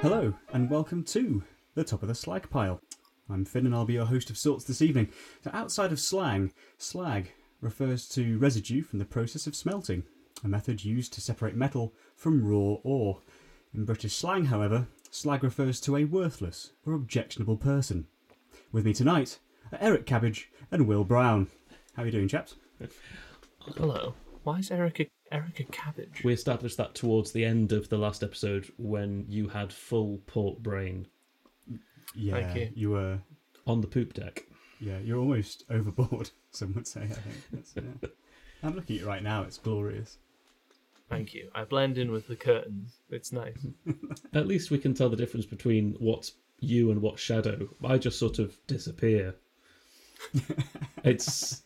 Hello, and welcome to the top of the slag pile. I'm Finn, and I'll be your host of sorts this evening. So, outside of slang, slag refers to residue from the process of smelting, a method used to separate metal from raw ore. In British slang, however, slag refers to a worthless or objectionable person. With me tonight are Eric Cabbage and Will Brown. How are you doing, chaps? Hello. Why is Erica Erica Cabbage? We established that towards the end of the last episode when you had full port brain Yeah, you. you were. on the poop deck. Yeah, you're almost overboard. Some would say. I think. That's, yeah. I'm looking at it right now. It's glorious. Thank you. I blend in with the curtains. It's nice. At least we can tell the difference between what's you and what's shadow. I just sort of disappear. it's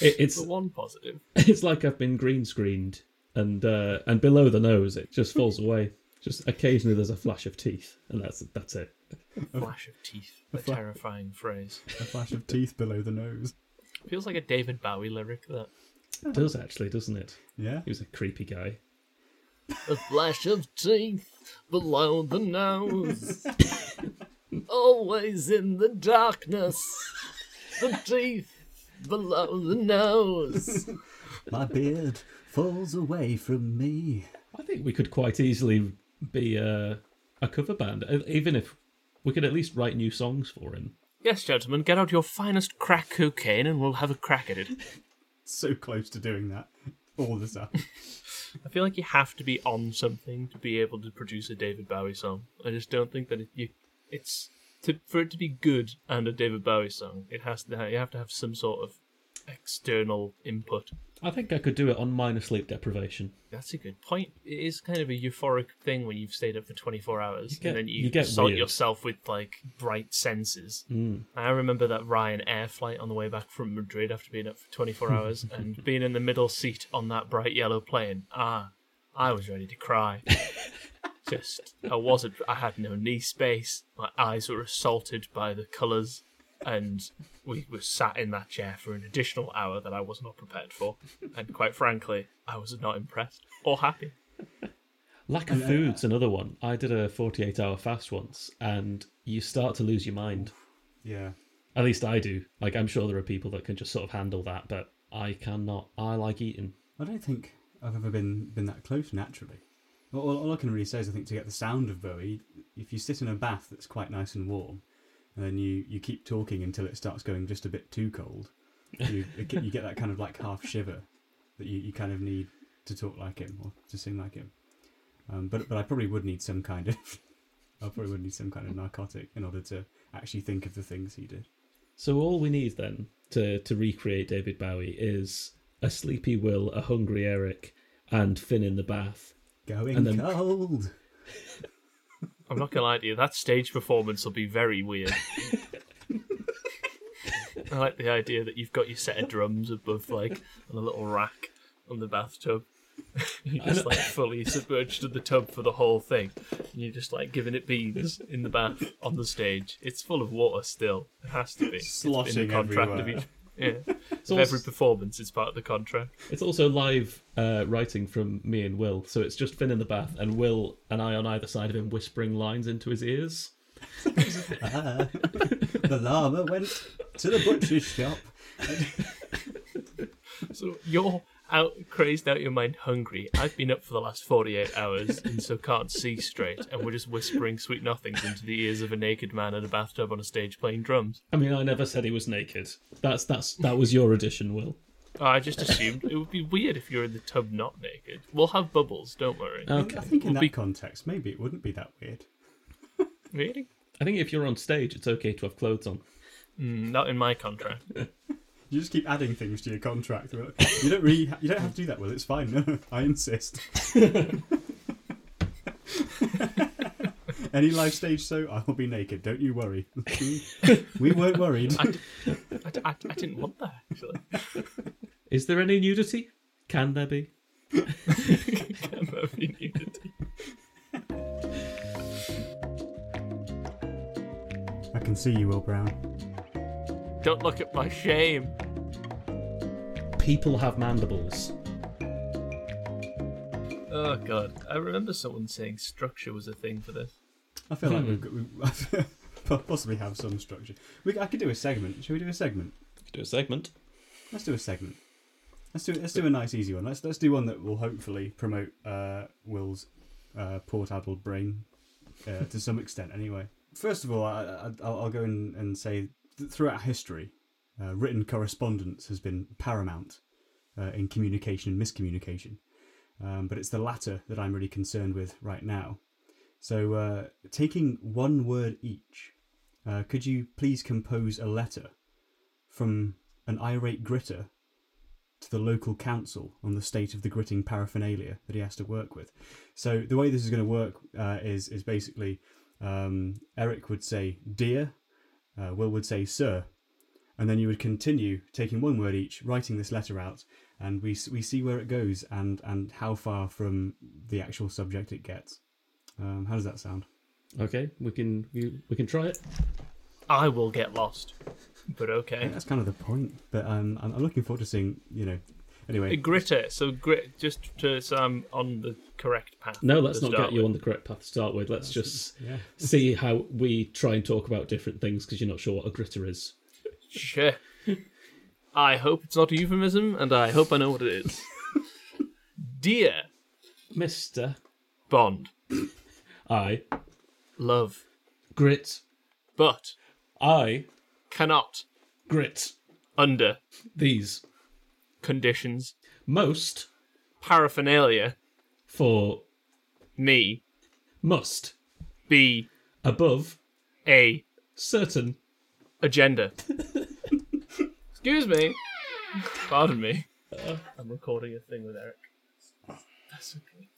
it, it's The one positive. it's like I've been green screened, and uh, and below the nose it just falls away. Just occasionally there's a flash of teeth, and that's that's it. Flash of teeth. A fla- terrifying phrase. A flash of teeth below the nose. Feels like a David Bowie lyric. That. It does actually, doesn't it? Yeah. He was a creepy guy. A flash of teeth below the nose. Always in the darkness. The teeth below the nose. My beard falls away from me. I think we could quite easily be uh, a cover band, even if we could at least write new songs for him. Yes, gentlemen, get out your finest crack cocaine and we'll have a crack at it. So close to doing that all the time. I feel like you have to be on something to be able to produce a David Bowie song. I just don't think that it, you, it's to, for it to be good and a David Bowie song. It has to you have to have some sort of external input. I think I could do it on minor sleep deprivation. That's a good point. It is kind of a euphoric thing when you've stayed up for 24 hours get- and then you, you assault weird. yourself with like bright senses. Mm. I remember that Ryanair flight on the way back from Madrid after being up for 24 hours and being in the middle seat on that bright yellow plane. Ah, I was ready to cry. Just, I wasn't, I had no knee space. My eyes were assaulted by the colours, and we were sat in that chair for an additional hour that I was not prepared for. And quite frankly, I was not impressed or happy. Lack of food's another one. I did a 48 hour fast once, and you start to lose your mind. Yeah. At least I do. Like, I'm sure there are people that can just sort of handle that, but I cannot. I like eating. I don't think I've ever been been that close naturally. All, all- I can really say is I think to get the sound of Bowie, if you sit in a bath that's quite nice and warm, and then you, you keep talking until it starts going just a bit too cold, you you get that kind of like half shiver that you, you kind of need to talk like him or to sing like him. Um, but but I probably would need some kind of I probably would need some kind of narcotic in order to actually think of the things he did. So, all we need then to, to recreate David Bowie is a sleepy Will, a hungry Eric, and Finn in the bath. Going And then- cold. I'm not gonna lie to you, that stage performance will be very weird. I like the idea that you've got your set of drums above, like, on a little rack on the bathtub. you're just like fully submerged in the tub for the whole thing. And you're just like giving it beans in the bath on the stage. It's full of water still. It has to be. It's in Sloshing the contract everywhere. of each. Yeah. So Of every performance is part of the contract. It's also live uh, writing from me and Will, so it's just Finn in the bath and Will and I on either side of him whispering lines into his ears. Ah, the llama went to the butcher's shop. So you're out crazed out your mind hungry. I've been up for the last 48 hours and so can't see straight, and we're just whispering sweet nothings into the ears of a naked man in a bathtub on a stage playing drums. I mean, I never said he was naked. That's that's that was your addition, Will. Oh, I just assumed it would be weird if you're in the tub not naked. We'll have bubbles, don't worry. Okay. I think in Would that be- context, maybe it wouldn't be that weird. Really? I think if you're on stage, it's okay to have clothes on. Mm, not in my contract. You just keep adding things to your contract. You don't really, you don't have to do that. Well, it's fine. No, I insist. Any live stage show, I will be naked. Don't you worry. we weren't worried. I, I, I, I didn't want that, actually. Is there any nudity? Can there be? Can there be nudity? I can see you, Will Brown. Don't look at my shame. People have mandibles. Oh god, I remember someone saying structure was a thing for this. I feel like Hmm. we've got, we possibly have some structure. We, I could do a segment. Should we do a segment? Do a segment. Let's do a segment. Let's do let's do a nice easy one. Let's let's do one that will hopefully promote uh, Will's uh, port-addled brain uh, to some extent. Anyway, first of all, I, I, I'll, I'll go in and say throughout history, uh, written correspondence has been paramount uh, in communication and miscommunication. Um, but it's the latter that I'm really concerned with right now. So, uh, taking one word each, uh, could you please compose a letter from an irate gritter to the local council on the state of the gritting paraphernalia that he has to work with? So, the way this is going to work uh, is is basically um, Eric would say "dear," uh, Will would say "sir," and then you would continue taking one word each, writing this letter out, and we we see where it goes and and how far from the actual subject it gets. Um, how does that sound? Okay, we can we, we can try it. I will get lost, but okay. think that's kind of the point. But um, I'm, I'm looking forward to seeing you know. Anyway, A gritter. So grit. Just to so I'm on the correct path. No, let's not start get you on the correct path to start with. Let's just yeah. see how we try and talk about different things because you're not sure what a gritter is. Sure. I hope it's not a euphemism, and I hope I know what it is. Dear Mister, Bond, I love, grit. but I cannot, grit under these conditions, most paraphernalia, for me must be above a certain agenda. Excuse me. Pardon me. I'm recording a thing with Eric. That's okay.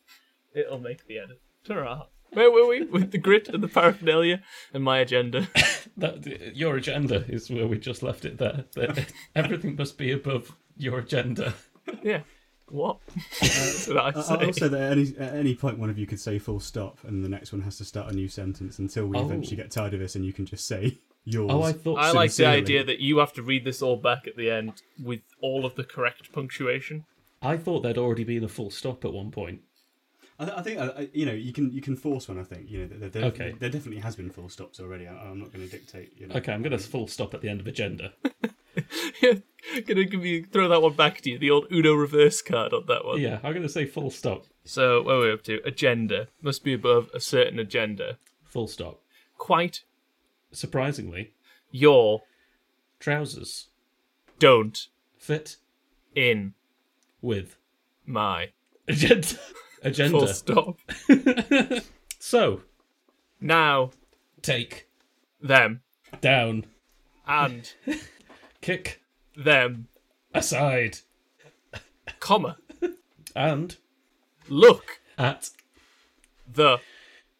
It'll make the edit. Hurrah. Where were we? With the grit and the paraphernalia and my agenda. that your agenda is where we just left it there. That everything must be above your agenda. yeah. What? That's what I I- say. I'll also that at any, at any point one of you could say full stop, and the next one has to start a new sentence until we Oh. eventually get tired of this, and you can just say yours. Oh, I thought I like the sincerely. idea that you have to read this all back at the end with all of the correct punctuation. I thought there'd already been a full stop at one point. I, th- I think uh, you know you can you can force one. I think you know there, there, Okay. there definitely has been full stops already. I, I'm not going to dictate. You know. Okay, I'm gonna full stop at the end of agenda. Yeah, gonna give you throw that one back to you, the old Uno reverse card on that one. Yeah, I'm gonna say full stop. So where are we up to? Agenda must be above a certain agenda. Full stop. Quite Surprisingly, your trousers don't fit in with my agenda. Agenda. full stop. So Now take them down, and kick them, aside, comma, and look at the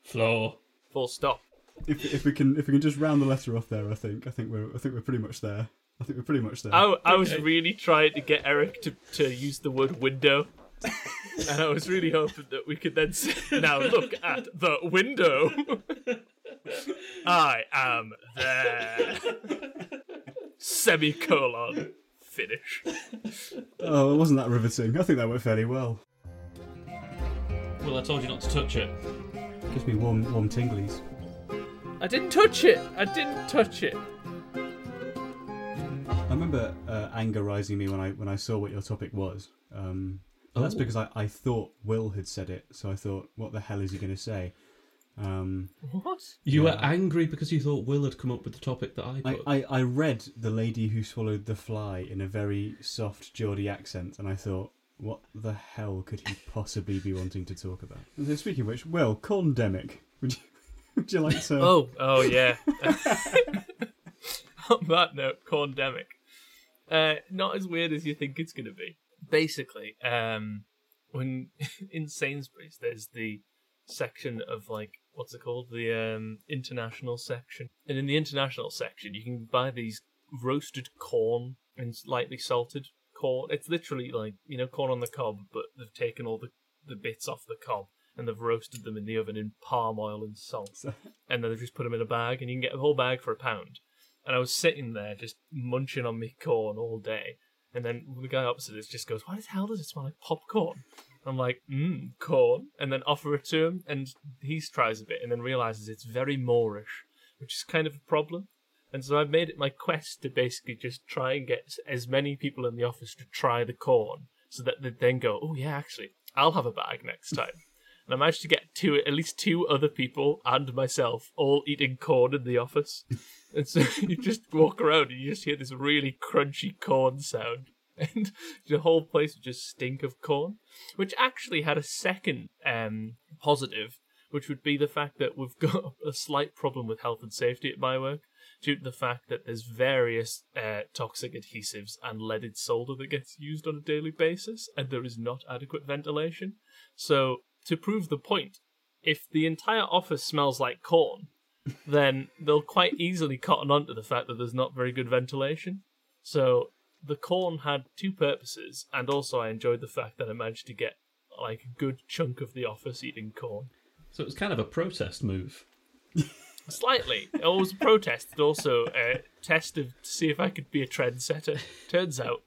floor. full stop. If, if we can if we can just round the letter off there, I think I think we're I think we're pretty much there. I think we're pretty much there. I, I was really trying to get Eric to, to use the word window. and I was really hoping that we could then say, now look at the window. I am there. Semicolon. Finish. Oh, it wasn't that riveting. I think that went fairly well. Well, I told you not to touch it. Gives me warm warm tinglies. I didn't touch it. I didn't touch it. I remember uh, anger rising me when I when I saw what your topic was. Um, That's Oh. because I, I thought Will had said it, so I thought, what the hell is he going to say? Um, What? You were angry because you thought Will had come up with the topic that I I, put. I, I read The Lady Who Swallowed the Fly in a very soft Geordie accent, and I thought, what the hell could he possibly be wanting to talk about? And so speaking of which, Will, Corndemic, would you, would you like to... Oh, oh yeah. On that note, Corndemic. Uh, not as weird as you think it's going to be. Basically, um, when in Sainsbury's, there's the section of like what's it called, the um, international section, and in the international section, you can buy these roasted corn and lightly salted corn. It's literally like you know corn on the cob, but they've taken all the the bits off the cob and they've roasted them in the oven in palm oil and salt and then they've just put them in a bag, and you can get a whole bag for a pound. And I was sitting there just munching on my corn all day, and then the guy opposite us just goes, "Why the hell does it smell like popcorn?" I'm like, mmm, corn, and then offer it to him, and he tries a bit, and then realizes it's very moreish, which is kind of a problem. And so I've made it my quest to basically just try and get as many people in the office to try the corn, so that they then go, oh yeah, actually, I'll have a bag next time. And I managed to get two, at least two other people and myself all eating corn in the office. And so you just walk around and you just hear this really crunchy corn sound. And the whole place would just stink of corn. Which actually had a second um, positive, which would be the fact that we've got a slight problem with health and safety at my work due to the fact that there's various uh, toxic adhesives and leaded solder that gets used on a daily basis, and there is not adequate ventilation. So, to prove the point, if the entire office smells like corn, then they'll quite easily cotton on to the fact that there's not very good ventilation. So, the corn had two purposes, and also I enjoyed the fact that I managed to get like a good chunk of the office eating corn. So it was kind of a protest move. Slightly. It was a protest, and also a test of to see if I could be a trendsetter. Turns out,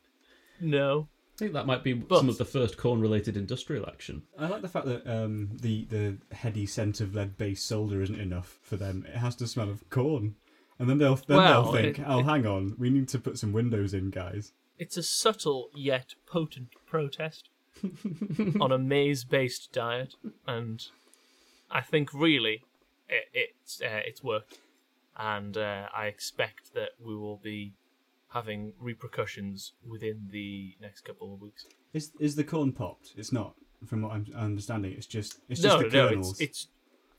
no. I think that might be But- some of the first corn-related industrial action. I like the fact that um, the the heady scent of lead-based solder isn't enough for them. It has to smell of corn, and then they'll then Well, they'll think, it- "Oh, it- hang on, we need to put some windows in, guys." It's a subtle yet potent protest on a maize-based diet, and I think really it, it's uh, it's worked, and uh, I expect that we will be having repercussions within the next couple of weeks. Is is the corn popped? It's not, from what I'm understanding. It's just it's no, just the no, kernels. it's it's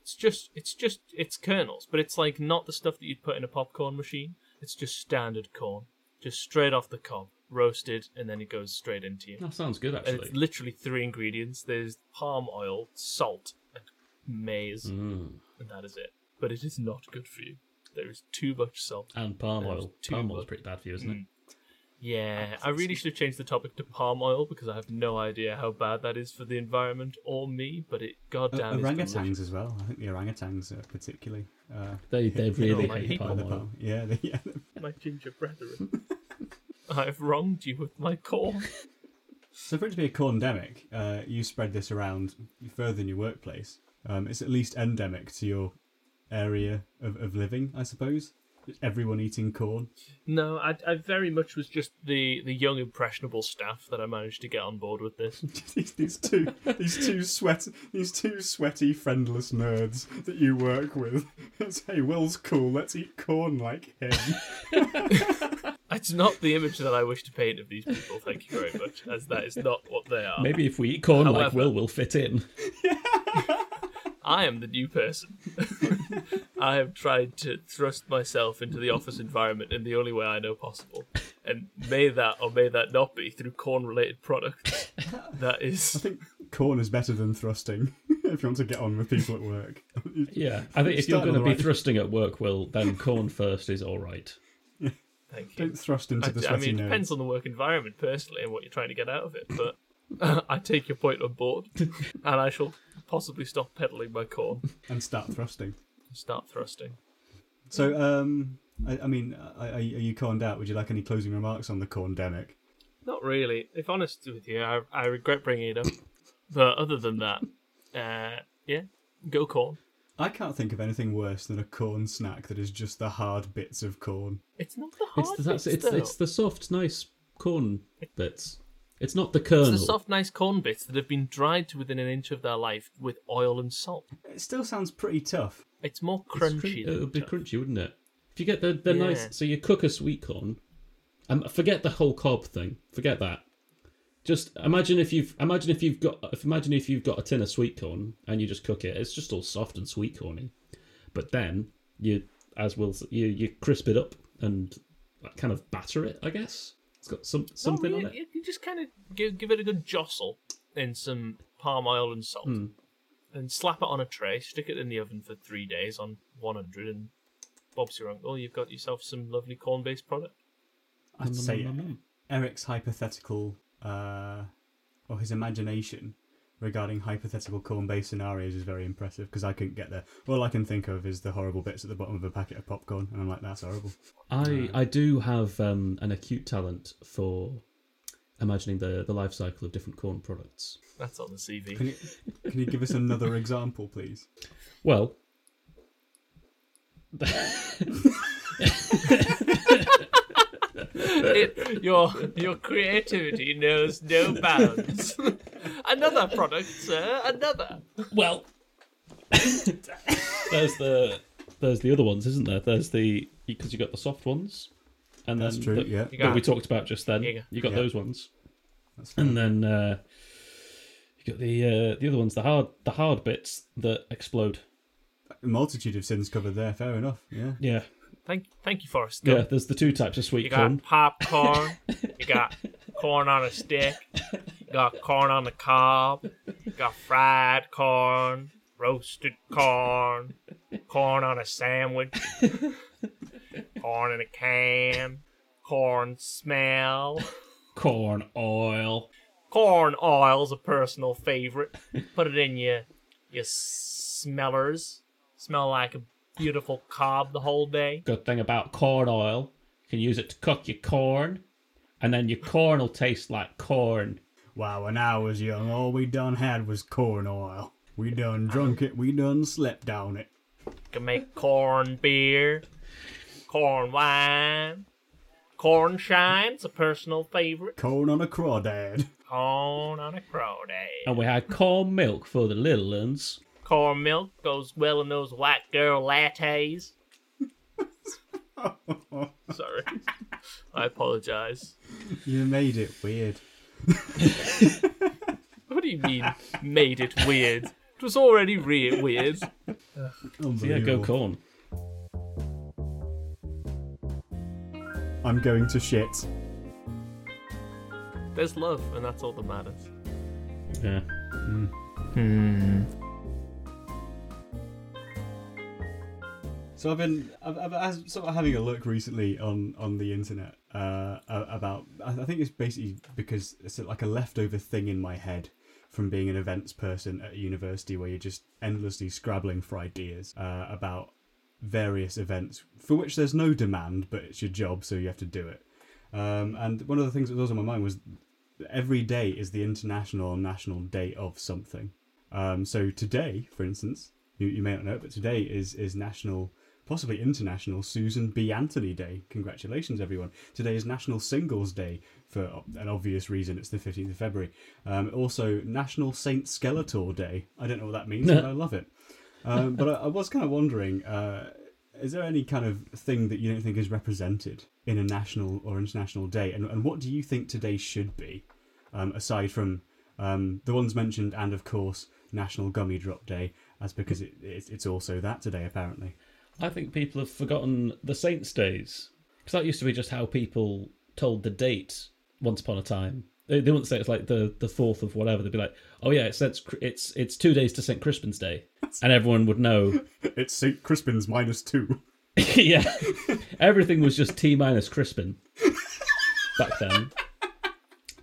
it's just it's just it's kernels, but it's like not the stuff that you'd put in a popcorn machine. It's just standard corn, just straight off the cob, roasted, and then it goes straight into you. That sounds good, And actually. it's literally three ingredients. There's palm oil, salt, and maize, Mm. and that is it. But it is not good for you. There is too much salt. And palm There's oil. Palm oil's much. pretty bad for you, isn't it? Yeah, I really should have changed the topic to palm oil because I have no idea how bad that is for the environment or me. But it O- goddamn is delicious. orangutans as well. I think the orangutans are particularly. Uh, They they really my hate people. palm oil. palm. Yeah, they, yeah. my ginger brethren. I've wronged you with my corn. So for it to be a corndemic, uh, you spread this around further than your workplace. Um, it's at least endemic to your area of, of living, I suppose. Everyone eating corn. No, I, I very much was just the, the young impressionable staff that I managed to get on board with this. these, these two, these two sweat, these two sweaty, friendless nerds that you work with. It's, hey, Will's cool. Let's eat corn like him. It's not the image that I wish to paint of these people. Thank you very much, as that is not what they are. Maybe if we eat corn like Will, we'll fit in. I am the new person. I have tried to thrust myself into the office environment in the only way I know possible. And may that or may that not be through corn related products. That is. I think corn is better than thrusting if you want to get on with people at work. Yeah, I think if you're going to be right- thrusting at work, Will, then corn first is all right. thank you. Don't thrust into I, the I mean, it nerds. depends on the work environment personally and what you're trying to get out of it, but I take your point on board, and I shall possibly stop peddling my corn and start thrusting. start thrusting. So, um, I, I mean, are, are you corned out? Would you like any closing remarks on the corndemic? Not really. If honest with you, I, I regret bringing it up, but other than that, uh, yeah, go corn. I can't think of anything worse than a corn snack that is just the hard bits of corn. It's not the hard It's the, bits, it's, though. it's the soft, nice corn bits. It's not the kernel. It's the soft, nice corn bits that have been dried to within an inch of their life with oil and salt. It still sounds pretty tough. It's more It's crunchy. than It would be tough. crunchy, wouldn't it? If you get the, the Yeah. nice, so you cook a sweet corn, um, forget the whole cob thing. Forget that. Just imagine if you've imagine if you've got if imagine if you've got a tin of sweet corn and you just cook it. It's just all soft and sweet corny. But then you, as will you you crisp it up and kind of batter it. I guess it's got some Not something really. on it. You- You just kind of give, give it a good jostle in some palm oil and salt, Hmm. and slap it on a tray. Stick it in the oven for three days on 100, and Bob's your uncle. You've got yourself some lovely corn-based product. I'd say nom. Eric's hypothetical, uh, or his imagination regarding hypothetical corn-based scenarios is very impressive because I couldn't get there. All I can think of is the horrible bits at the bottom of a packet of popcorn, and I'm like, that's horrible. I I do have um, an acute talent for imagining the the life cycle of different corn products. That's on the CV. Can you, can you give us another example, please? Well, It, your your creativity knows no bounds. another product, sir. Another. well, there's the there's the other ones, isn't there? There's the because you got the soft ones, and That's then true. the- yeah, You that got we talked about just then. Yeah. You got Yeah. those ones, that's and then uh, you got the uh, the other ones, the hard the hard bits that explode. a multitude of sins covered there. Fair enough. Yeah. Yeah, Thank thank you, Forrest. yeah. There's the two types of sweet You got corn. popcorn. you got corn on a stick. You got corn on the cob. You got fried corn, roasted corn, corn on a sandwich, corn in a can, corn smell. Corn oil. Corn oil's a personal favorite. Put it in your your smellers. Smell like a beautiful cob the whole day. Good thing about corn oil, you can use it to cook your corn, and then your corn will taste like corn. Wow, when I was young, all we done had was corn oil. We done drunk it, we done slept on it. can make corn beer, corn wine, corn shine's a personal favorite. Corn on a crawdad. Corn on a crow day. And we had corn milk for the little uns. Corn milk goes well in those white girl lattes. Sorry. I apologize. You made it weird. What do you mean, made it weird? It was already re- weird. So yeah, go corn. I'm going to shit. There's love, and that's all that matters. Yeah. Hmm. So I've been I've, I've, sort of having a look recently on on the internet uh, about I think it's basically because it's like a leftover thing in my head from being an events person at university where you're just endlessly scrabbling for ideas uh, about various events for which there's no demand but it's your job so you have to do it. Um, and one of the things that was on my mind was every day is the international and national day of something. Um, so today, for instance, you, you may not know, but today is is National, possibly International Susan B. Anthony Day. Congratulations, everyone! Today is National Singles Day for an obvious reason. It's the fifteenth of February. Um, also, National Saint Skeletor Day. I don't know what that means, but I love it. Um, but I, I was kind of wondering. Uh, is there any kind of thing that you don't think is represented in a national or international day? And, and what do you think today should be, um, aside from um, the ones mentioned, and of course, National Gummy Drop Day, as because it, it's also that today, apparently. I think people have forgotten the Saints' Days because that used to be just how people told the date once upon a time. They, they wouldn't say it's like the the fourth of whatever. They'd be like, "Oh yeah, it's it's it's, it's two days to Saint Crispin's Day," and everyone would know. It's St. Crispin's minus two. yeah, everything was just T minus Crispin back then.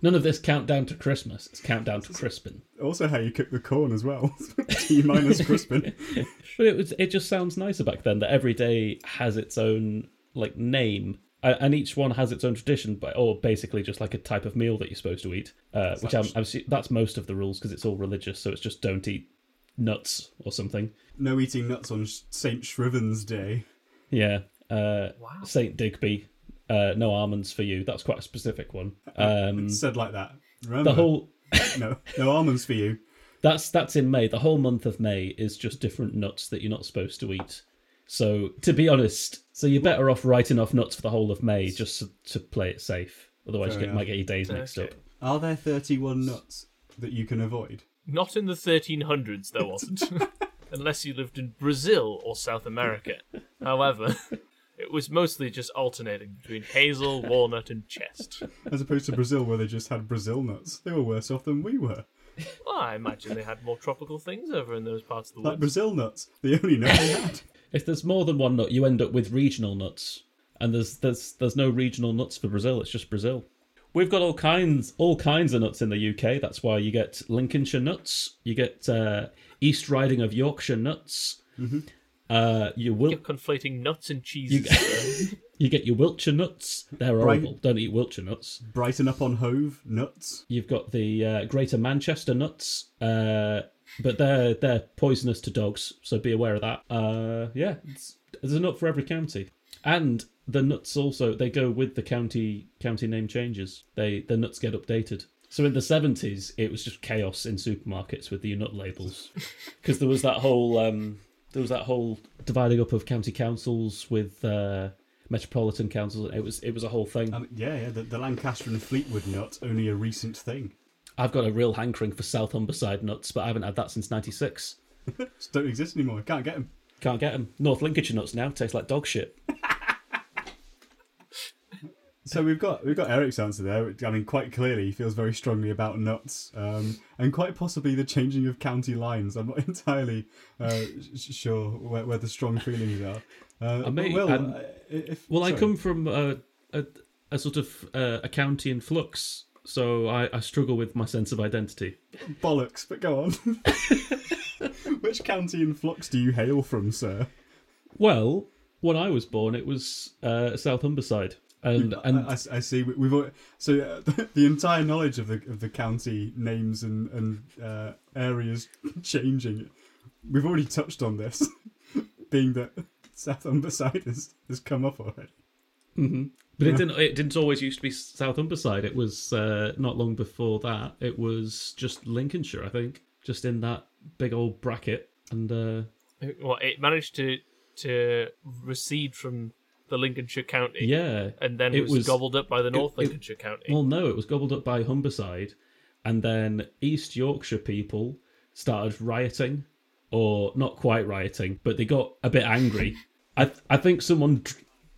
None of this countdown to Christmas. It's countdown to Crispin. Also, how you cook the corn as well. T minus Crispin. But it was it just sounds nicer back then that every day has its own like name. And each one has its own tradition, but or basically just like a type of meal that you're supposed to eat. Uh, which I'm, I'm that's most of the rules because it's all religious. So it's just don't eat nuts or something. No eating nuts on St. Shriven's Day. Yeah. Uh, Wow. Saint Digby. Uh, no almonds for you. That's quite a specific one. Um, It's said like that. Remember? the whole no, no almonds for you. That's that's in May. The whole month of May is just different nuts that you're not supposed to eat. So to be honest, so you're better off writing off nuts for the whole of May just to, to play it safe. Otherwise, Fair you get, might get your days mixed Okay. up. Are there 31 nuts that you can avoid? Not in the 1300s, there wasn't. Unless you lived in Brazil or South America. However, it was mostly just alternating between hazel, walnut, and chest. As opposed to Brazil, where they just had Brazil nuts. They were worse off than we were. Well, I imagine they had more tropical things over in those parts of the world. Like. Brazil nuts. The only nut they had. If there's more than one nut, you end up with regional nuts, and there's there's there's no regional nuts for Brazil. It's just Brazil. We've got all kinds all kinds of nuts in the UK. That's why you get Lincolnshire nuts, you get uh, East Riding of Yorkshire nuts. Uh, you will You're conflating nuts and cheeses. You get your Wiltshire nuts. They're Right. horrible. Don't eat Wiltshire nuts. Brighton up on Hove nuts. You've got the uh, Greater Manchester nuts, uh, but they're they're poisonous to dogs, so be aware of that. Uh, yeah, it's, there's a nut for every county, and the nuts also they go with the county county name changes. They the nuts get updated. So in the seventies, it was just chaos in supermarkets with the nut labels, because there was that whole um, there was that whole dividing up of county councils with uh, metropolitan councils. It was it was a whole thing. Um, yeah, yeah. The, the Lancaster and Fleetwood nut only a recent thing. I've got a real hankering for South Humberside nuts, but I haven't had that since '96. Don't exist anymore. Can't get them. Can't get them. North Lincolnshire nuts now taste like dog shit. So we've got we've got Eric's answer there. which, I mean, quite clearly, he feels very strongly about nuts, um, and quite possibly the changing of county lines. I'm not entirely uh, sure where, where the strong feelings are. Uh, I may- well, um, uh, if, Well, I come from a, a, a sort of uh, a county in flux, so I, I struggle with my sense of identity. bollocks, but go on. Which county in flux do you hail from, sir? Well, when I was born, it was uh, South Humberside, and and I, I- I see. we- We've al- so uh, the entire knowledge of the of the county names and and uh, areas changing. We've already touched on this, being that South Humberside has has come up already. Mhm. but it didn't it didn't always used to be South Humberside. It was uh, not long before that. It was just Lincolnshire, I think, just in that big old bracket, and. Uh, Well, it managed to to recede from the Lincolnshire county, Yeah, and then it was, was- gobbled up by the North it- Lincolnshire county. Well, no, it was gobbled up by Humberside, and then East Yorkshire people started rioting, or not quite rioting, but they got a bit angry. I I think someone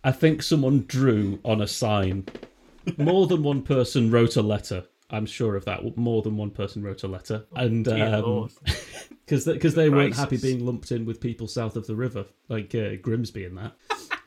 I think someone drew on a sign. More than one person wrote a letter. I'm sure of that. More than one person wrote a letter, and Dear um, because because they weren't happy being lumped in with people south of the river, like uh, Grimsby and that,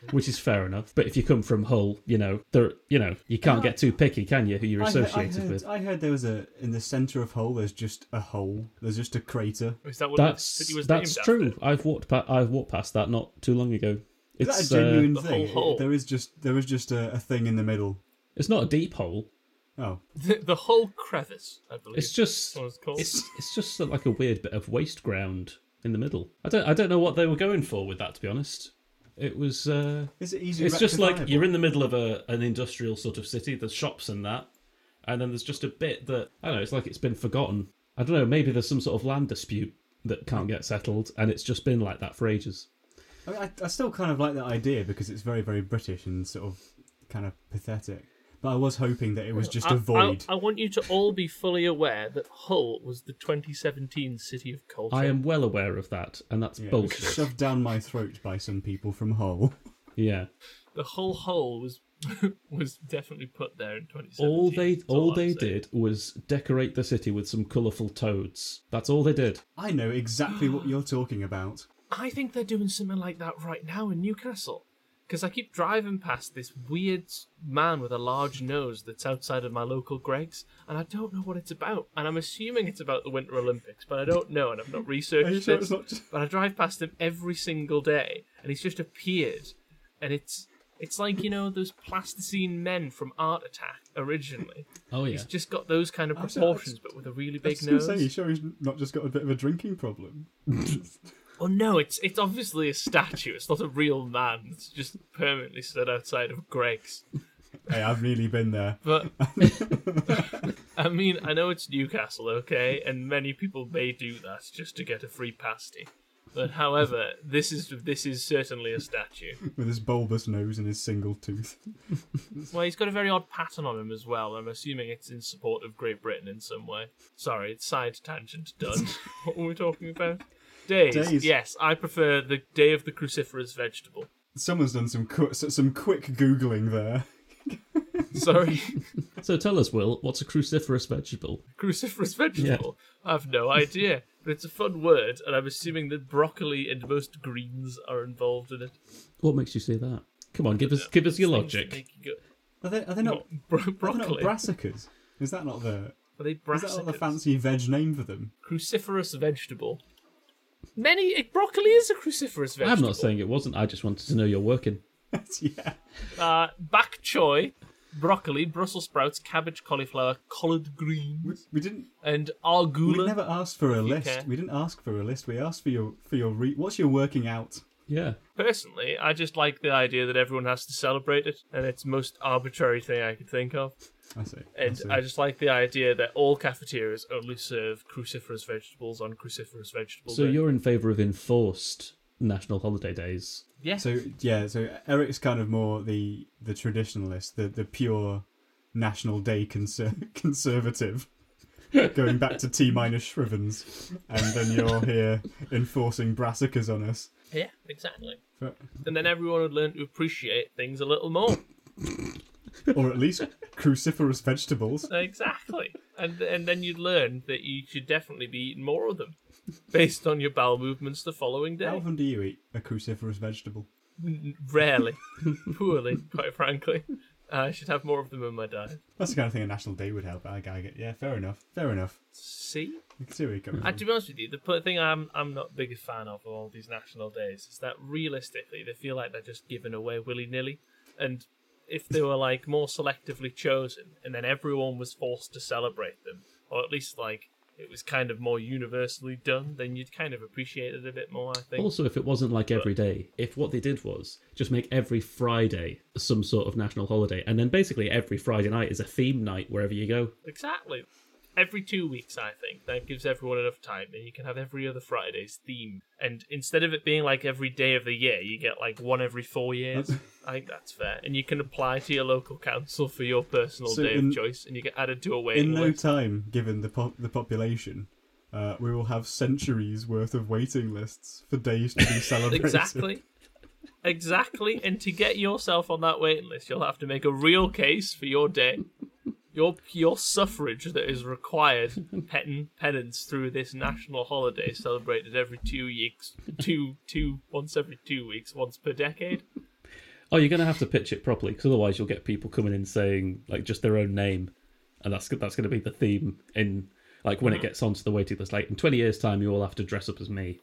which is fair enough. But if you come from Hull, you know, there, you know, you can't get too picky, can you? Who you're I heard, I, associated heard, with? I heard there was a in the centre of Hull. There's just a hole. There's just a crater. Is that what That's the city was that's named true. after? I've walked pa- I've walked past that not too long ago. Is It's that a genuine The thing? whole hole. There is just there is just a, a thing in the middle. uh, it's not a deep hole. Oh, The, the whole crevice, I believe. It's just what it's called. it's it's just like a weird bit of waste ground in the middle. I don't I don't know what they were going for with that. To be honest, it was. Uh, is it easy? it's just like you're in the middle of a an industrial sort of city. There's shops and that, and then there's just a bit that I don't know. It's like it's been forgotten. I don't know. Maybe there's some sort of land dispute that can't get settled, and it's just been like that for ages. I, mean, I, I still kind of like that idea because it's very, very British and sort of kind of pathetic. But I was hoping that it was just I, a void. I, I want you to all be fully aware that Hull was the 2017 City of Culture. I am well aware of that, and that's Yeah, it was bullshit. shoved down my throat by some people from Hull. Yeah. The whole Hull was was definitely put there in 2017. All they That's all I'm they did was decorate the city with some colourful toads. That's all they did. I know exactly what you're talking about. I think they're doing something like that right now in Newcastle. Because I keep driving past this weird man with a large nose that's outside of my local Greggs, and I don't know what it's about. And I'm assuming it's about the Winter Olympics, but I don't know, and I've not researched sure it. not just? But I drive past him every single day, and he's just appeared, and it's it's like you know those plasticine men from Art Attack originally. Oh yeah. He's just got those kind of I was- proportions, but with a really I was big just gonna nose. say, you sure he's not just got a bit of a drinking problem? Oh no, it's it's obviously a statue. It's not a real man. It's just permanently stood outside of Greggs. hey, I've really been there. But I mean, I know it's Newcastle, okay, and many people may do that just to get a free pasty. But however, this is this is certainly a statue. with his bulbous nose and his single tooth. Well, he's got a very odd pattern on him as well. I'm assuming it's in support of Great Britain in some way. Sorry, it's side tangent done. what were we talking about? Days. Days. Yes, I prefer the day of the cruciferous vegetable. Someone's done some qu- some quick googling there. Sorry. So tell us, Will, what's a cruciferous vegetable? cruciferous vegetable. I have no idea, but it's a fun word, and I'm assuming that broccoli and most greens are involved in it. What makes you say that? Come on, give us give us your Things logic. you go- Are they, are they not? Bro- Are they not brassicas? Is that not the? are they brassicas? Is that not the fancy veg name for them? Cruciferous vegetable. Many broccoli is a cruciferous vegetable. I'm not saying it wasn't. I just wanted to know you're working. yeah. Uh, bak choy, broccoli, Brussels sprouts, cabbage, cauliflower, collard We, greens, we didn't. and We never asked for a list. care. We didn't ask for a list. We asked for your for your re- what's your working out. Yeah. Personally, I just like the idea that everyone has to celebrate it, and it's the most arbitrary thing I could think of. I see. And see. I just like the idea that all cafeterias only serve cruciferous vegetables on cruciferous vegetable So day. you're in favour of enforced national holiday days. yeah, So yeah, so Eric's kind of more the the traditionalist, the the pure National Day conser- conservative, going back to T minus Shrivens, and then you're here enforcing brassicas on us. Yeah, exactly. And then everyone would learn to appreciate things a little more. or at least cruciferous vegetables. exactly. And and then you'd learn that you should definitely be eating more of them, based on your bowel movements the following day. How often do you eat a cruciferous vegetable? Rarely, poorly, quite frankly. I should have more of them in my diet. That's the kind of thing a National Day would help. I, I get. Yeah, fair enough. Fair enough. See, I can see where you're coming Uh, from. to be honest with you, the thing I'm I'm not big a fan of of all these national days is that realistically they feel like they're just given away willy nilly, and if they were like more selectively chosen and then everyone was forced to celebrate them, or at least like it was kind of more universally done, then you'd kind of appreciate it a bit more. I think. Also, if it wasn't like every day, if what they did was just make every Friday some sort of national holiday, and then basically every Friday night is a theme night wherever you go. Exactly. Every two weeks, I think that gives everyone enough time, and you can have every other Friday's theme. And instead of it being like every day of the year, you get like one every four years. I think that's fair, and you can apply to your local council for your personal So day in- of choice, and you get added to a waiting list. In no time, given the po- the population, uh, we will have centuries worth of waiting lists for days to be celebrated. Exactly. Exactly, and to get yourself on that waiting list, you'll have to make a real case for your day, your your suffrage that is required pen, penance through this national holiday celebrated every two weeks, two two once every two weeks, once per decade. Oh, you're going to have to pitch it properly, because otherwise you'll get people coming in saying like just their own name, and that's that's going to be the theme in like when it gets onto the waiting list. Like in 20 years' time, you all have to dress up as me.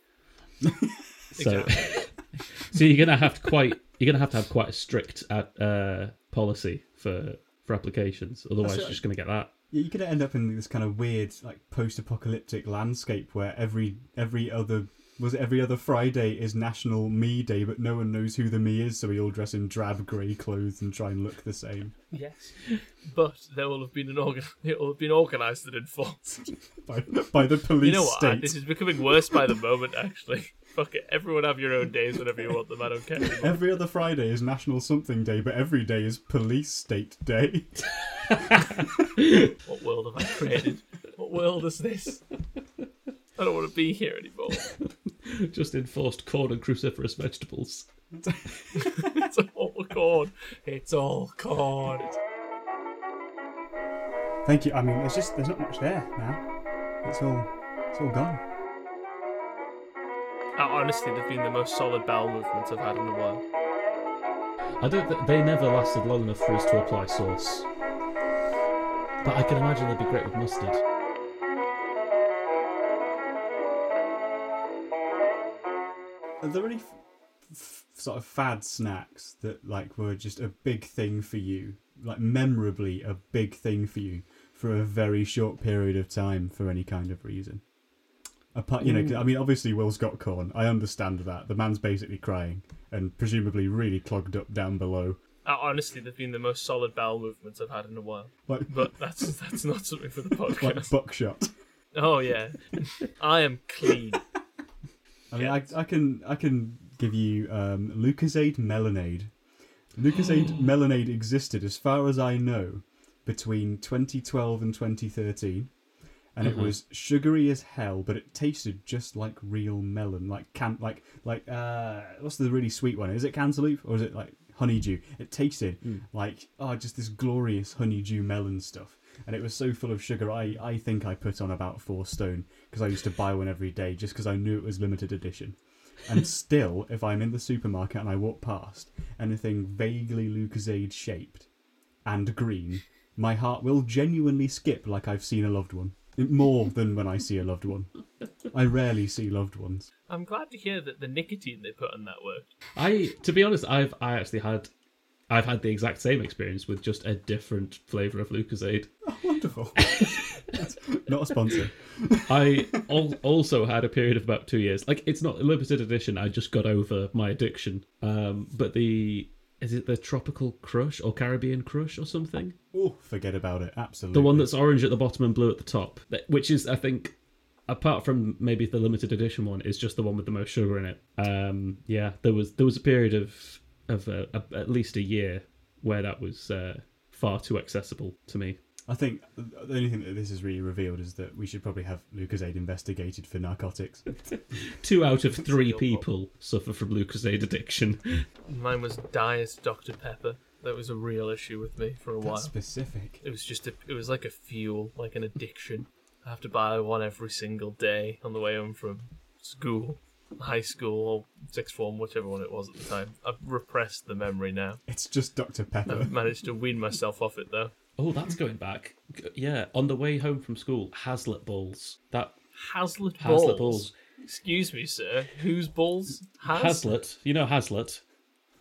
so, so you're going to have to quite you're going to have to have quite a strict uh, policy for for applications. Otherwise, That's you're just going to get that. Yeah, you could end up in this kind of weird, like post-apocalyptic landscape where every every other was it every other Friday is National Me Day, but no one knows who the me is, so we all dress in drab grey clothes and try and look the same Yes, but there will have been an organ. It will have been organised and enforced. by by the police You know what? state. This is becoming worse by the moment. Actually, fuck it. Everyone have your own days whenever you want them. I don't care. Anymore. Every other Friday is National Something Day, but every day is Police State Day. What world have I created? What world is this? I don't want to be here anymore. just enforced corn and cruciferous vegetables. It's all corn. It's all corn. Thank you. I mean, there's just there's not much there now. It's all it's all gone. Honestly, they've been the most solid bowel movements I've had in a while. I don't. th- They never lasted long enough for us to apply sauce. But I can imagine they'd be great with mustard. Are there any f- f- sort of fad snacks that like were just a big thing for you, like memorably a big thing for you for a very short period of time for any kind of reason? Apart, you know, 'cause, I mean, obviously Will's got corn. I understand that the man's basically crying and presumably really clogged up down below. Uh, honestly, they've been the most solid bowel movements I've had in a while. Like, But that's that's not something for the podcast. like buckshot. Oh yeah, I am clean. I mean, I, I can I can give you um, Lucozade Melonade. Lucozade Melonade existed, as far as I know, between 2012 and 2013, and it Uh-huh. was sugary as hell, but it tasted just like real melon, like can like like uh, what's the really sweet one? Is it cantaloupe or is it like honeydew? It tasted Mm. like oh, just this glorious honeydew melon stuff. And it was so full of sugar. I, I think I put on about four stone because I used to buy one every day just because I knew it was limited edition. And still, if I'm in the supermarket and I walk past anything vaguely Lucozade shaped and green, my heart will genuinely skip like I've seen a loved one. More than when I see a loved one. I rarely see loved ones. I'm glad to hear that the nicotine they put on that worked. I, to be honest, I've I actually had, I've had the exact same experience with just a different flavour of Lucozade. Oh, wonderful. Not a sponsor. I al- also had a period of about two years. Like it's not a limited edition. I just got over my addiction. Um, but the is it the Tropical Crush or Caribbean Crush or something? Oh, forget about it. Absolutely. The one that's orange at the bottom and blue at the top, which is I think. Apart from maybe the limited edition one, is just the one with the most sugar in it. Um, yeah, there was there was a period of of uh, a, at least a year where that was uh, far too accessible to me. I think the only thing that this has really revealed is that we should probably have Lucozade investigated for narcotics. Two out of three your fault. people suffer from Lucozade addiction. Mine was Diet Dr Pepper. That was a real issue with me for a while. Specific. It was just a, it was like a fuel, like an addiction. I have to buy one every single day on the way home from school, high school or sixth form, whichever one it was at the time. I've repressed the memory now. It's just Dr. Pepper. I've managed to wean myself off it though. Oh, that's going back. Yeah, on the way home from school, Hazlitt balls. That Hazlitt balls. Hazlitt balls. Excuse me, sir. Whose balls? Has? Hazlitt, you know Hazlitt.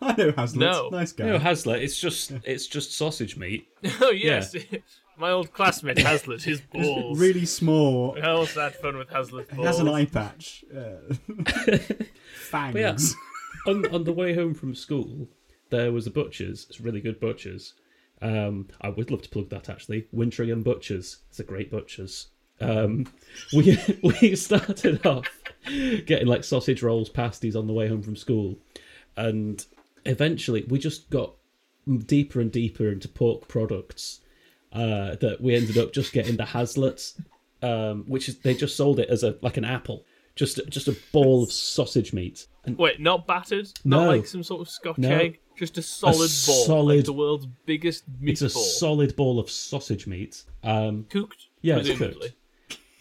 I know Hazlitt. No. Nice guy. You know Hazlitt. It's just it's just sausage meat. oh yes, my old classmate Hazlitt. His balls. really small. I also had fun with Hazlitt He has an eye patch. Fangs. Yeah. on on the way home from school, there was a butcher's. It's really good butcher's. Um, I would love to plug that actually. Wintringham Butchers. It's a great butcher's. Um, we we started off getting like sausage rolls, pasties on the way home from school, and eventually we just got deeper and deeper into pork products. Uh, that we ended up just getting the Hazlets, um, which is they just sold it as a like an apple, just just a ball of sausage meat. And Wait, not battered? Not No. like some sort of Scotch No. egg? Just a solid ball. solid- Like the world's biggest it's a meatball. solid ball of sausage meat. Um, Cooked? Yeah, it's presumably.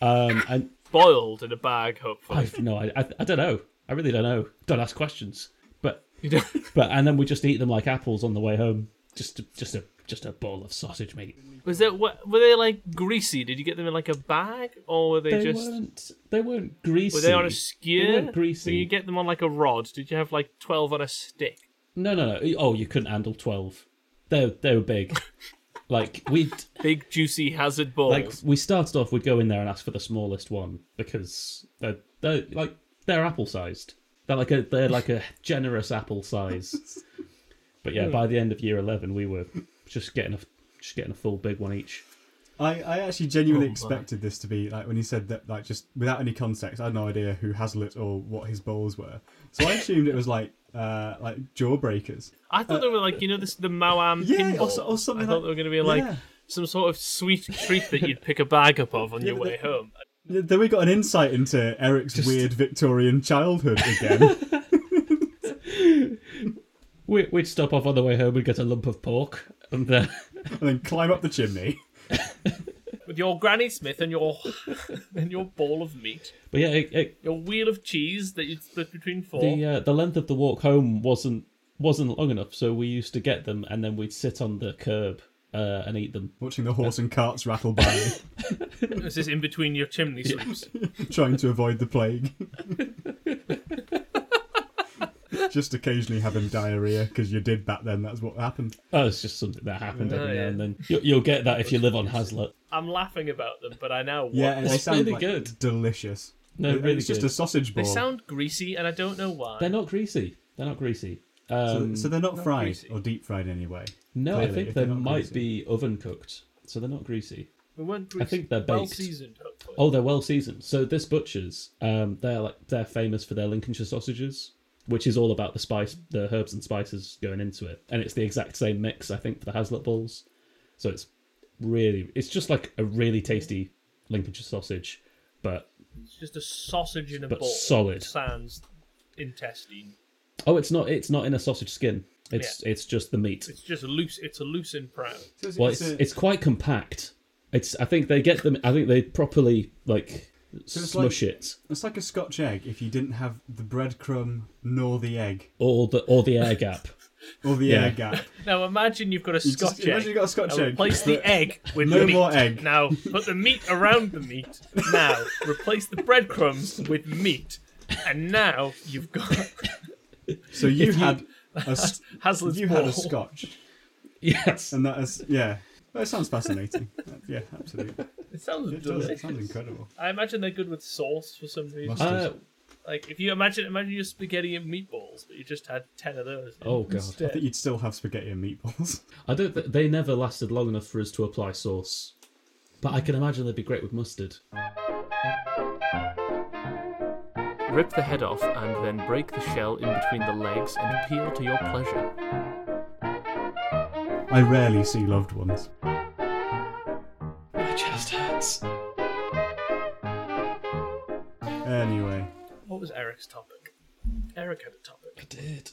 um, and Boiled in a bag, hopefully. I've no, I, I, I don't know. I really don't know. Don't ask questions. But but and then we just eat them like apples on the way home. Just just a just a bowl of sausage meat. Was that what? Were they like greasy? Did you get them in like a bag, or were they, They just? weren't they weren't greasy. Were they on a They skewer? weren't greasy. Did you get them on like a rod? Did you have like twelve on a stick? No, no, no. Oh, you couldn't handle twelve. They they were big. like we Big juicy hazard balls. like we started off. We'd go in there and ask for the smallest one because they're they're like they're apple sized. They're like a they're like a generous apple size. But yeah, by the end of year eleven, we were just getting a just getting a full big one each. I, I actually genuinely Oh, expected this to be like when he said that, like just without any context, I had no idea who Hazlitt or what his balls were. So I assumed it was like uh like jawbreakers. I thought they were like you know this the Maoam Yeah, or pinball. so- or something I thought like- they were going to be like Yeah. some sort of sweet treat that you'd pick a bag up of on your way but- home. Then we got an insight into Eric's weird Victorian childhood again. We, we'd stop off on the way home. We'd get a lump of pork, and uh, and then climb up the chimney. With your Granny Smith and your and your ball of meat, but yeah, it, it, your wheel of cheese that you'd split between four. the uh, the length of the walk home wasn't wasn't long enough, so we used to get them, and then we'd sit on the curb uh, and eat them. Watching the horse and carts rattle by, Was this in between your chimney sweeps? trying to avoid the plague. Just occasionally having diarrhea because you did back then. That's what happened. Oh, it's just something that happened Oh, every now yeah. and then. You, you'll get that if you live on Hazlitt. I'm laughing about them, but I now want Yeah, and they sound really like good. delicious. No, It- really it's just a sausage ball. They sound greasy, and I don't know why. They're not greasy. They're not greasy. so, Um, so they're not, not fried greasy. or deep fried anyway. no, I think they might greasy. be oven cooked, so they're not greasy. we weren't greasy. I think they're well baked. seasoned. Hopefully. Oh, they're well seasoned. So this butcher's, um, they're like they're famous for their Lincolnshire sausages, which is all about the spice, the herbs and spices going into it, and it's the exact same mix I think for the Hazlitt balls. So it's really, it's just like a really tasty Lincolnshire sausage, but It's just a sausage in a But bowl. solid. Sans intestine. oh, it's not, it's not in a sausage skin. It's it's just the meat. It's just a loose. It's a loose and proud. Well, it's it's a- it's quite compact. It's I think they get them. I think they properly like So it's smush it, it's like a Scotch egg if you didn't have the breadcrumb nor the egg. or the or the air gap. or the Yeah. air gap. Now imagine you've got a You Scotch just, imagine egg. you've got a Scotch Now egg. replace the egg with no meat. more egg. Now put the meat around the meat. Now replace the breadcrumbs with meat. And now you've got So you If you- had a s- Hazlitt's you ball. had a Scotch, Yes. and that is yeah. That sounds fascinating. yeah, absolutely. It sounds It does. It sounds incredible. I imagine they're good with sauce for some reason. Uh, Like if you imagine imagine your spaghetti and meatballs, but you just had ten of those. oh god. I think you'd still have spaghetti and meatballs. I don't. Th- they never lasted long enough for us to apply sauce, but I can imagine they'd be great with mustard. Rip the head off and then break the shell in between the legs and peel to your pleasure. I rarely see loved ones. My. Anyway, What was Eric's topic? Eric had a topic. I did.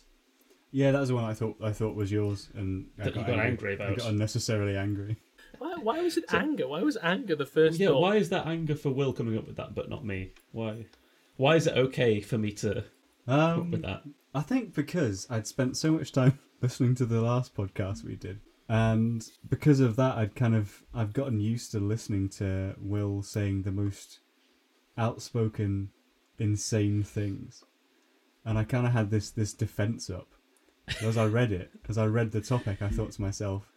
yeah, that was the one I thought I thought was yours, and I That you got angry about. I got unnecessarily angry. Why, why was it anger? Why was anger the first Yeah. thought? Why is that anger for Will coming up with that, but not me? Why? Why is it okay for me to come up Um, with that? I think because I'd spent so much time listening to the last podcast we did, and because of that, I'd kind of I've gotten used to listening to Will saying the most outspoken, insane things, and I kind of had this this defense up. So as I read it, as I read the topic, I thought to myself,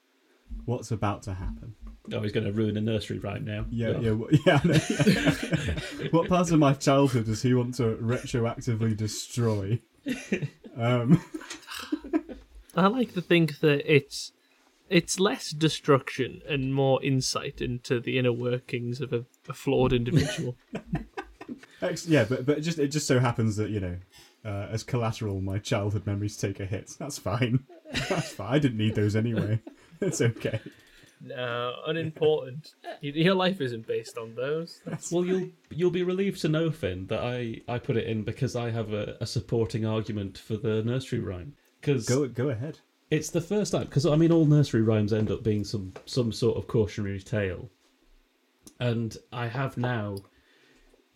"What's about to happen?" Oh, he's going to ruin a nursery right now. Yeah, Well, yeah, what, yeah, I know, yeah. what parts of my childhood does he want to retroactively destroy? Um, I like to think that it's it's less destruction and more insight into the inner workings of a, a flawed individual. yeah, but but it just it just so happens that you know, uh, as collateral, my childhood memories take a hit. That's fine. That's fine. I didn't need those anyway. It's okay. no, unimportant. Your life isn't based on those. Well, you'll you'll be relieved to know, Finn, that I, I put it in because I have a, a supporting argument for the nursery rhyme. Because Go go ahead. It's the first time. Because I mean, all nursery rhymes end up being some some sort of cautionary tale, and I have now,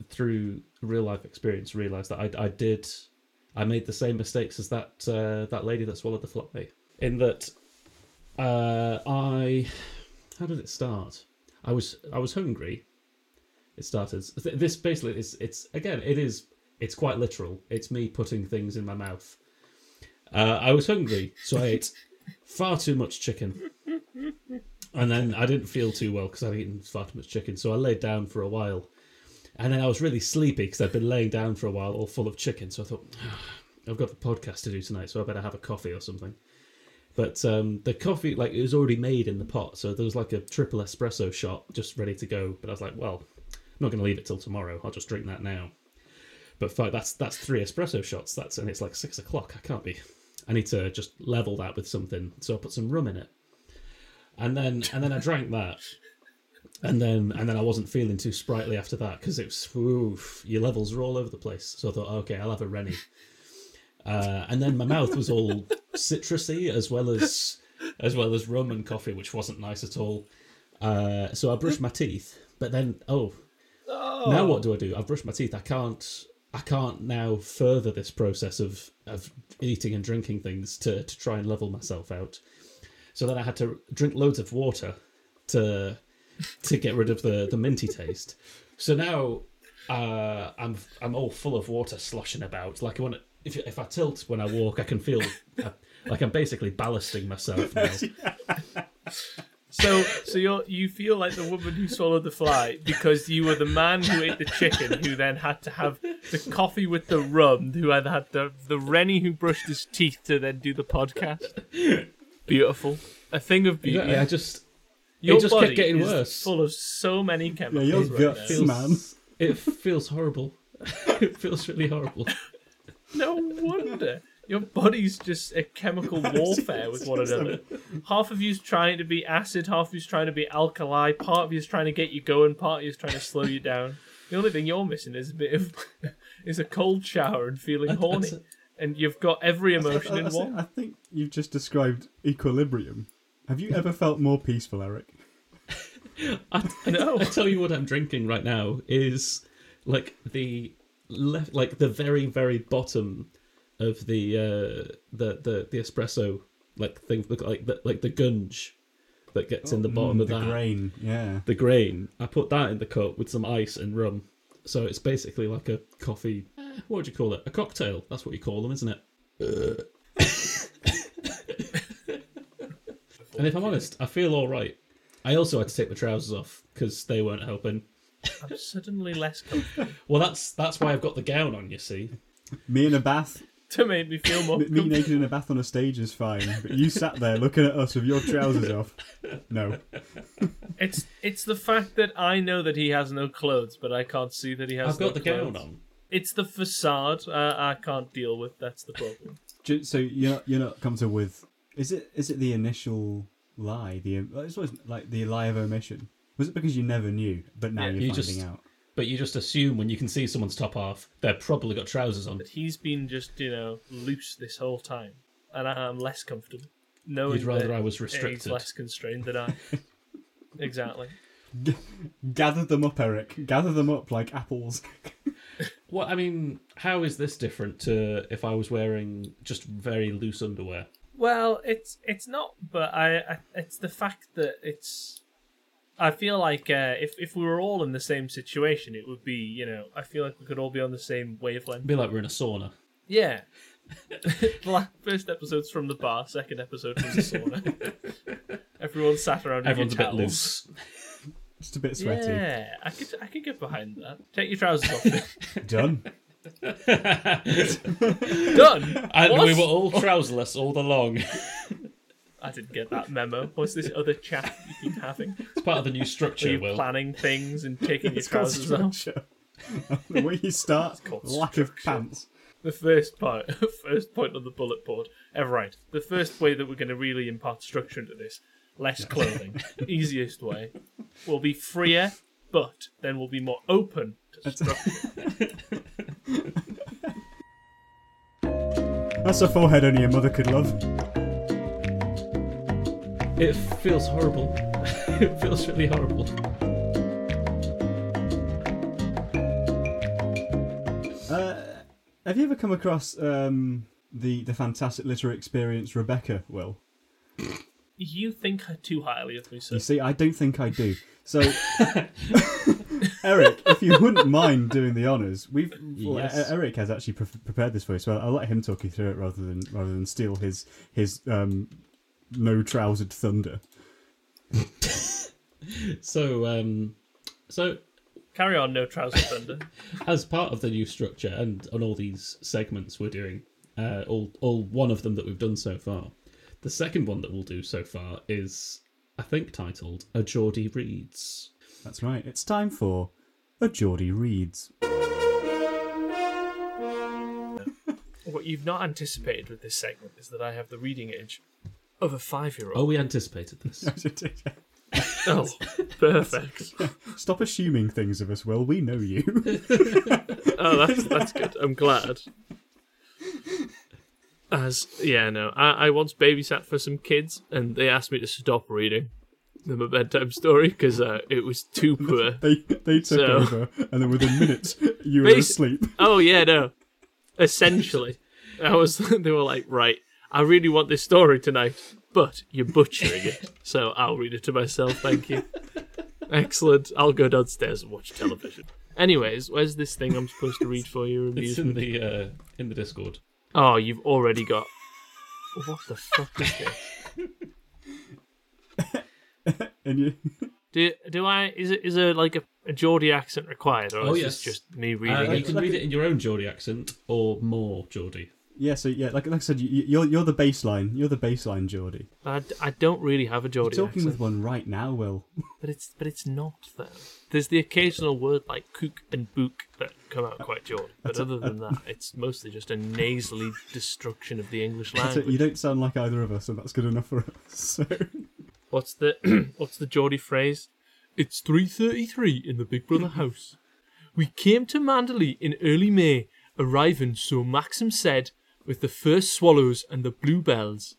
through real life experience, realised that I I did, I made the same mistakes as that uh, that lady that swallowed the fly. In that, uh, I, how did it start? I was I was hungry. It started. This basically is it's again it is it's quite literal. It's me putting things in my mouth. Uh, I was hungry, so I ate far too much chicken, and then I didn't feel too well because I'd eaten far too much chicken. So I laid down for a while, and then I was really sleepy because I'd been laying down for a while, all full of chicken. So I thought, I've got the podcast to do tonight, so I better have a coffee or something. But um, the coffee, like, it was already made in the pot, so there was like a triple espresso shot just ready to go. But I was like, well, I'm not going to leave it till tomorrow. I'll just drink that now. But fuck, that's that's three espresso shots. That's and it's like six o'clock. I can't be. I need to just level that with something. So I put some rum in it, and then and then I drank that, and then and then I wasn't feeling too sprightly after that because it was oof, your levels are all over the place. So I thought, okay, I'll have a Rennie. Uh, and then my mouth was all citrusy as well as as well as rum and coffee, which wasn't nice at all. Uh, so I brushed my teeth, but then oh, now what do I do? I've brushed my teeth. I can't. I can't now further this process of of eating and drinking things to to try and level myself out. So then I had to drink loads of water to to get rid of the the minty taste. So now uh, I'm I'm all full of water sloshing about. Like when if if I tilt when I walk, I can feel uh, like I'm basically ballasting myself now. So, so you you feel like the woman who swallowed the fly because you were the man who ate the chicken, who then had to have the coffee with the rum, who had had the the Rennie who brushed his teeth to then do the podcast. Beautiful, a thing of beauty. Yeah, I just Your it just kept getting is worse. full of so many chemicals. your right guts now. feel- man. it feels horrible. it feels really horrible. No wonder. Your body's just a chemical warfare with one another. Half of you's trying to be acid, half of you's trying to be alkali, part of you's trying to get you going, part of you's trying to slow you down. The only thing you're missing is a bit of is a cold shower and feeling horny. That's- And you've got every emotion in That's it. one. I think you've just described equilibrium. Have you ever felt more peaceful, Eric? I, No. I tell you what I'm drinking right now is like the left, like the very very bottom of the uh, the the the espresso like things look like the, like the gunge that gets in the bottom Mm, of the that grain. Yeah. the grain. I put that in the cup with some ice and rum. So it's basically like a coffee. eh, What would you call it? A cocktail. That's what you call them, isn't it? and if I'm honest, I feel all right. I also had to take my trousers off because they weren't helping. I'm suddenly less comfortable Well, that's that's why I've got the gown on. You see, Me in a bath, to make me feel more. me me naked in a bath on a stage is fine, but you sat there looking at us with your trousers off. No. It's it's the fact that I know that he has no clothes, but I can't see that he has. I've got no the clothes. gown on. It's the facade uh, I can't deal with. That's the problem. Ju- So you're not, you're not comfortable with? Is it is it the initial lie? The it's always like the lie of omission. Was it because you never knew, but now Yeah. you're You finding just- out? But you just assume when you can see someone's top half, they've probably got trousers on. That he's been just you know loose this whole time, and I am less comfortable No, You'd rather that I was restricted. he's restricted. less constrained than I. exactly. Gather them up, Eric. Gather them up like apples. What I mean, how is this different to if I was wearing just very loose underwear? Well, it's it's not, but I, I it's the fact that it's. I feel like uh, if if we were all in the same situation, it would be you know I feel like we could all be on the same wavelength. Be like we're in a sauna. Yeah. first episode's from the bar, second episode from the sauna. Everyone sat around. Everyone's a bit loose. Just a bit sweaty. Yeah, I could I could get behind that. Take your trousers off. Done. Done. And What? we were all trouserless all along. I didn't get that memo. What's this other chat you've been having? It's part of the new Are structure, you Will. planning things and taking your It's called trousers off? structure. the way you start, called lack of structure. pants. The first part, first point on the bullet board. Ever right. The first way that we're going to really impart structure into this: less clothing. Easiest way. We'll be freer, but then we'll be more open to structure. That's a forehead only a mother could love. It feels horrible. it feels really horrible. Uh, have you ever come across um, the the fantastic literary experience Rebecca? Will You think her too highly of me, sir. you see? I don't think I do. So, Eric, if you wouldn't mind doing the honours, we've well, Yes. E- Eric has actually pre- prepared this for you, so I'll, I'll let him talk you through it rather than rather than steal his his um, no trousered thunder. So, um, so Carry on, no trouser thunder. as part of the new structure and on all these segments we're doing, uh, all all one of them that we've done so far. The second one that we'll do so far is, I think, titled "A Geordie Reads." That's right. It's time for a Geordie reads. what you've not anticipated with this segment is that I have the reading age of a five-year-old. Oh, we anticipated this. Oh, perfect. Stop assuming things of us. Will we know you? Oh, that's that's good. I'm glad. As yeah, no, I, I once babysat for some kids, and they asked me to stop reading them a bedtime story because uh, it was too poor. they they took So- over, and then within minutes you were Basi- asleep. Oh yeah, no. Essentially, I was. They were like, right, I really want this story tonight, but you're butchering it, so I'll read it to myself. Thank you. Excellent. I'll go downstairs and watch television. Anyways, where's this thing I'm supposed to read for your It's in the uh, in the Discord. Oh, you've already got. What the fuck is this? And you, Do do I? Is it is there like a, a Geordie accent required, or Oh, is yes. this just me Uh, reading you can read it in your own Geordie accent or more Geordie. Yeah. So yeah, like like I said, you, you're you're the baseline. You're the baseline, Geordie. I, d- I don't really have a You're talking accent, with one right now, Will. but it's but it's not though. There's the occasional word like kook and book that come out quite Geordie, but other than that, it's mostly just a nasally destruction of the English it. You don't sound like either of us, and that's good enough for us. So What's the what's the Geordie phrase? It's three thirty three in the Big Brother house. We came to Manderley in early May, arriving, so Maxim said, with the first swallows and the bluebells.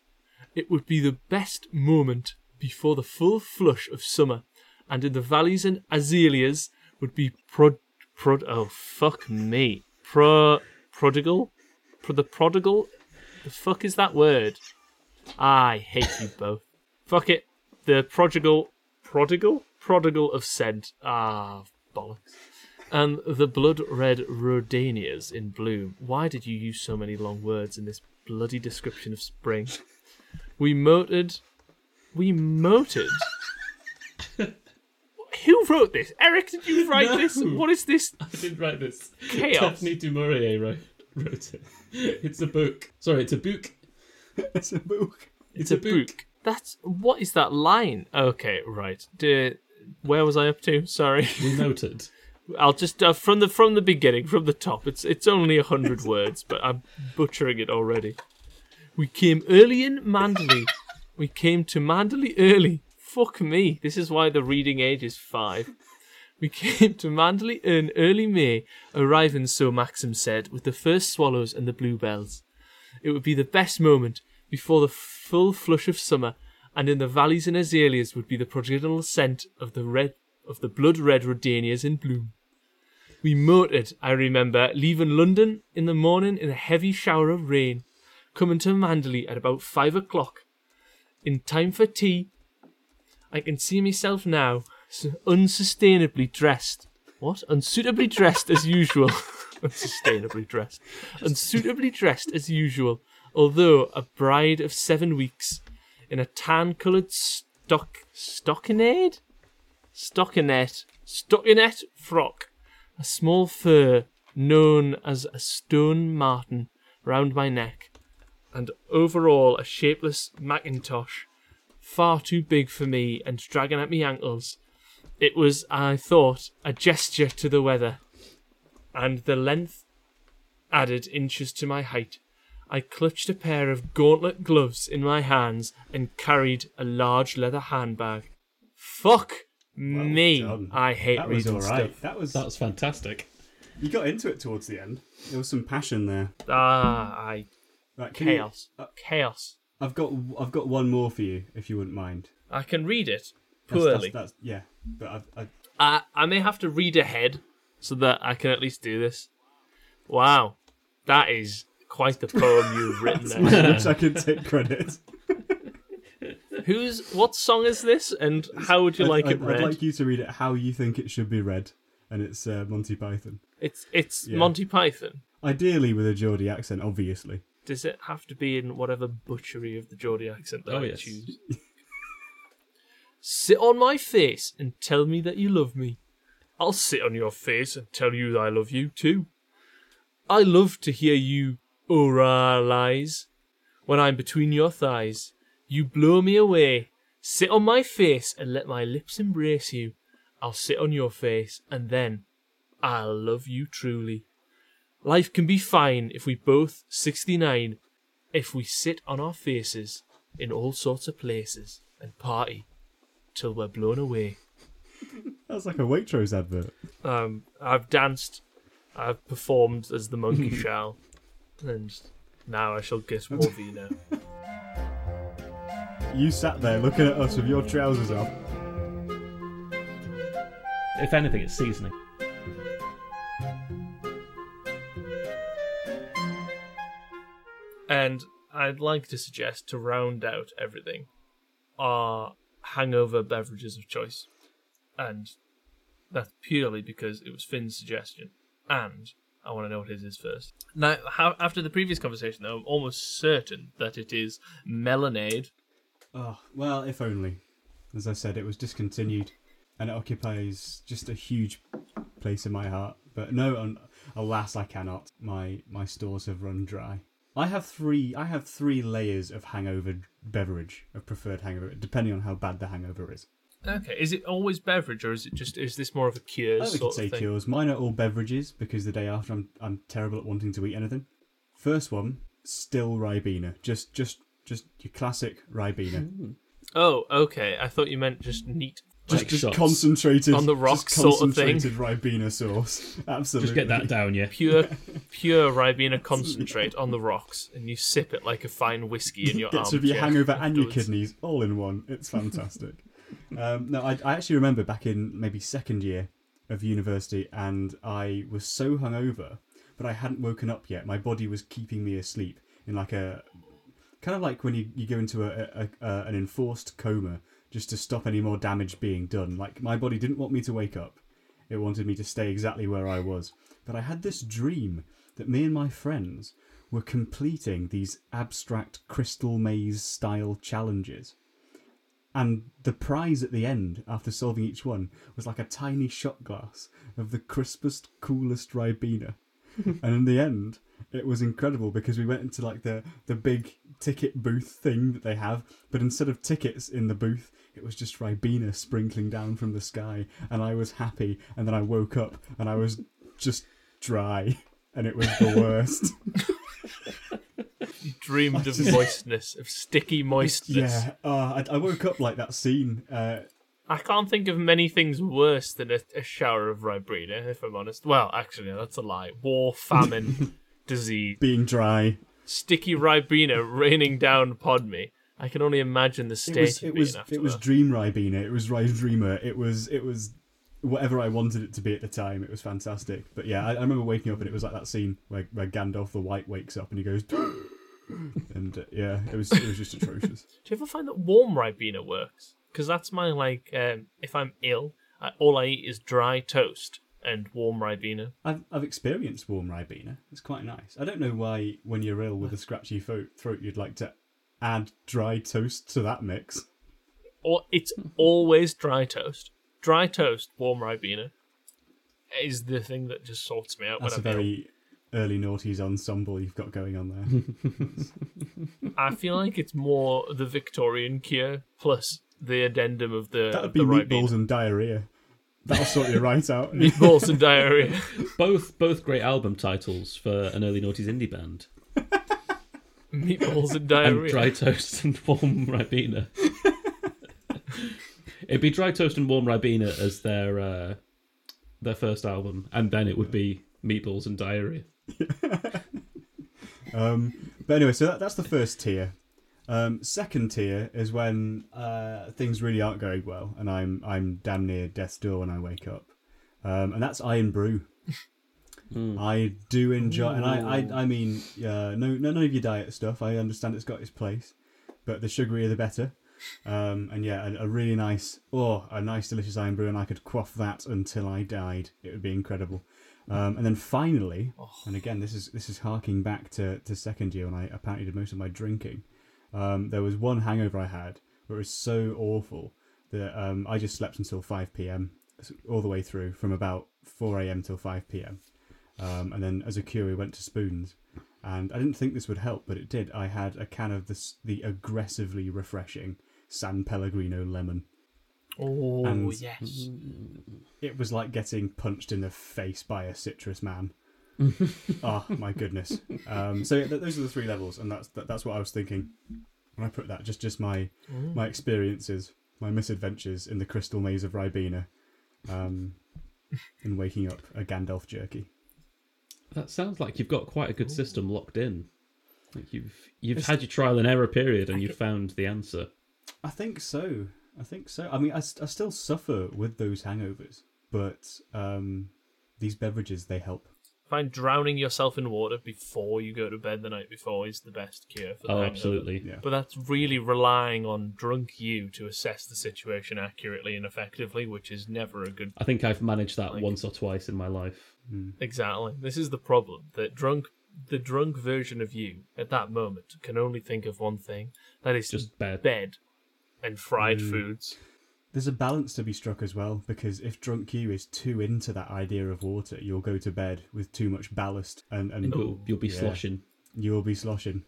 It would be the best moment before the full flush of summer, and in the valleys and azaleas would be prod prod oh fuck me. Pro prodigal? Pro the prodigal? The fuck is that word? I hate you both. Fuck it. The prodigal, prodigal, prodigal of scent. Ah, bollocks. And the blood red rhodanias in bloom. Why did you use so many long words in this bloody description of spring? We motored. We motored. Who wrote this? Eric, did you write this? No. What is this? I didn't write this. Chaos. Daphne du Maurier wrote, wrote it. It's a book. Sorry, it's a book. it's a book. It's a book. That's what is that line? Okay, right. D- where was I up to? Sorry. We noted. I'll just uh, from the from the beginning, from the top. It's it's only a hundred words, but I'm butchering it already. We came early in Manderley. We came to Manderley early. Fuck me. This is why the reading age is five. We came to Manderley in early May, arriving, so Maxim said, with the first swallows and the bluebells. It would be the best moment before the full flush of summer, and in the valleys and azaleas would be the prodigal scent of the red of the blood red rhodanias in bloom. We motored, I remember, leaving London in the morning in a heavy shower of rain, coming to Manderley at about five o'clock. In time for tea, I can see myself now, unsustainably dressed. What? Unsuitably dressed as usual. unsustainably dressed. Unsuitably dressed as usual, although a bride of seven weeks, in a tan-coloured stock stockinade, stockinette, stockinette frock, a small fur known as a stone marten round my neck, and overall a shapeless mackintosh, far too big for me and dragging at me ankles. It was, I thought, a gesture to the weather, and the length added inches to my height. I clutched a pair of gauntlet gloves in my hands and carried a large leather handbag. Fuck me! done. I hate That was reading all right. stuff. That was That was fantastic. you got into it towards the end. There was some passion there. Ah, I Right, can you- chaos, uh, chaos. I've got I've got one more for you if you wouldn't mind. I can read it That's- poorly. That's, that's, yeah, but I've, I, I I may have to read ahead so that I can at least do this. Wow, that is quite the poem you've written I there. wish I could take credit. Who's what song is this, and how would you I'd- like I'd, it read? I'd like you to read it how you think it should be read, and it's uh, Monty Python. It's it's Yeah. Monty Python. Ideally with a Geordie accent, obviously. Does it have to be in whatever butchery of the Geordie accent that Oh, I yes. choose? sit on my face and tell me that you love me. I'll sit on your face and tell you I love you too. I love to hear you oralize when I'm between your thighs. You blow me away. Sit on my face and let my lips embrace you. I'll sit on your face and then I'll love you truly. Life can be fine if we both 69, if we sit on our faces in all sorts of places and party till we're blown away. That's like a Waitrose advert. Um, I've danced, I've performed as the monkey shall, and now I shall more vino. You sat there looking at us with your trousers off. If anything, it's seasoning. And I'd like to suggest to round out everything our hangover beverages of choice. And that's purely because it was Finn's suggestion. And I want to know what his is first. Now, how, after the previous conversation, though, I'm almost certain that it is Melonade. Oh, well, if only. As I said, it was discontinued, and it occupies just a huge place in my heart. But no, un- alas, I cannot. My my stores have run dry. I have three. I have three layers of hangover beverage, of preferred hangover, depending on how bad the hangover is. Okay, is it always beverage, or is it just is this more of a cure we could sort say thing? cures. Mine are all beverages because the day after I'm I'm terrible at wanting to eat anything. First one, still Ribena. Just just just your classic Ribena. Oh, okay. I thought you meant just neat. Just, Like just shots. concentrated On the just sort of thing. concentrated Ribena sauce. Absolutely. Just get that down, yeah. pure pure Ribena concentrate on the rocks, and you sip it like a fine whiskey in your Gets rid of your hangover and your afterwards. kidneys all in one. It's fantastic. um, no, I, I actually remember back in maybe second year of university, and I was so hungover, but I hadn't woken up yet. My body was keeping me asleep in like a kind of like when you, you go into a, a, a an enforced coma just to stop any more damage being done. Like my body didn't want me to wake up; it wanted me to stay exactly where I was. But I had this dream that me and my friends were completing these abstract crystal maze style challenges. And the prize at the end, after solving each one, was like a tiny shot glass of the crispest, coolest Ribena. and in the end, it was incredible because we went into like the, the big ticket booth thing that they have, but instead of tickets in the booth, it was just Ribena sprinkling down from the sky. And I was happy. And then I woke up and I was just dry. And it was the worst. You dreamed of moistness, of sticky moistness. yeah. Uh, I, I woke up like that scene. Uh, I can't think of many things worse than a, a shower of Ribena, if I'm honest. Well, actually, that's a lie. War, famine, disease, being dry. Sticky Ribena raining down upon me. I can only imagine the state It was it was it was that. Dream Ribena. It was Dreamer. It was it was whatever I wanted it to be at the time. It was fantastic. But yeah, I, I remember waking up and it was like that scene where, where Gandalf the White wakes up and he goes, and uh, yeah, it was it was just atrocious. Do you ever find that warm Ribena works? Because that's my like, um, if I'm ill, I, all I eat is dry toast and warm Ribena. I've I've experienced warm Ribena. It's quite nice. I don't know why when you're ill with a scratchy throat, throat you'd like to add dry toast to that mix. Or it's always dry toast. Dry toast, warm Ribena is the thing that just sorts me out That's a when I'm ill. very early noughties ensemble you've got going on there. I feel like it's more the Victorian cure plus the addendum of the, That would be the meatballs Ribena. and diarrhea. That'll sort your right out. Meatballs and diarrhea. Both both great album titles for an early noughties indie band. Meatballs and diarrhea. And dry toast and warm Ribena. It'd be dry toast and warm Ribena as their uh, their first album, and then it would be meatballs and diarrhea. Um, but anyway, so that, that's the first tier. Um, second tier is when uh, things really aren't going well, and I'm I'm damn near death's door when I wake up, um, and that's Irn-Bru. I do enjoy, and I, I I mean, uh, no no none of your diet stuff. I understand it's got its place, but the sugarier the better. Um, and yeah, a, a really nice, oh, a nice delicious Irn-Bru, and I could quaff that until I died. It would be incredible. Um, and then finally, and again, this is this is harking back to, to second year when I apparently did most of my drinking. Um, there was one hangover I had where it was so awful that um, I just slept until five p.m. all the way through, from about four a.m. till five p.m. Um, and then as a cure, we went to Spoons, and I didn't think this would help, but it did. I had a can of this the aggressively refreshing San Pellegrino lemon. Oh, And- yes. It was like getting punched in the face by a citrus man. Oh my goodness! Um, so yeah, th- those are the three levels, and that's that, that's what I was thinking when I put that. Just just my my experiences, my misadventures in the crystal maze of Ribena, um, and waking up a Gandalf jerky. That sounds like you've got quite a good system locked in. Like you've you've It's- had your trial and error period, and you've found the answer. I think so. I think so. I mean, I, I still suffer with those hangovers, but um, these beverages they help. Find drowning yourself in water before you go to bed the night before is the best cure for the Oh, hangover. absolutely. Yeah. But that's really relying on drunk you to assess the situation accurately and effectively, which is never a good. I think I've managed that Like- once or twice in my life. Exactly. This is the problem that drunk, the drunk version of you at that moment can only think of one thing. That is Just bed. bed and fried Mm. foods. There's a balance to be struck as well, because if drunk you is too into that idea of water, you'll go to bed with too much ballast, and, and And you'll, you'll be yeah. sloshing. you'll be sloshing.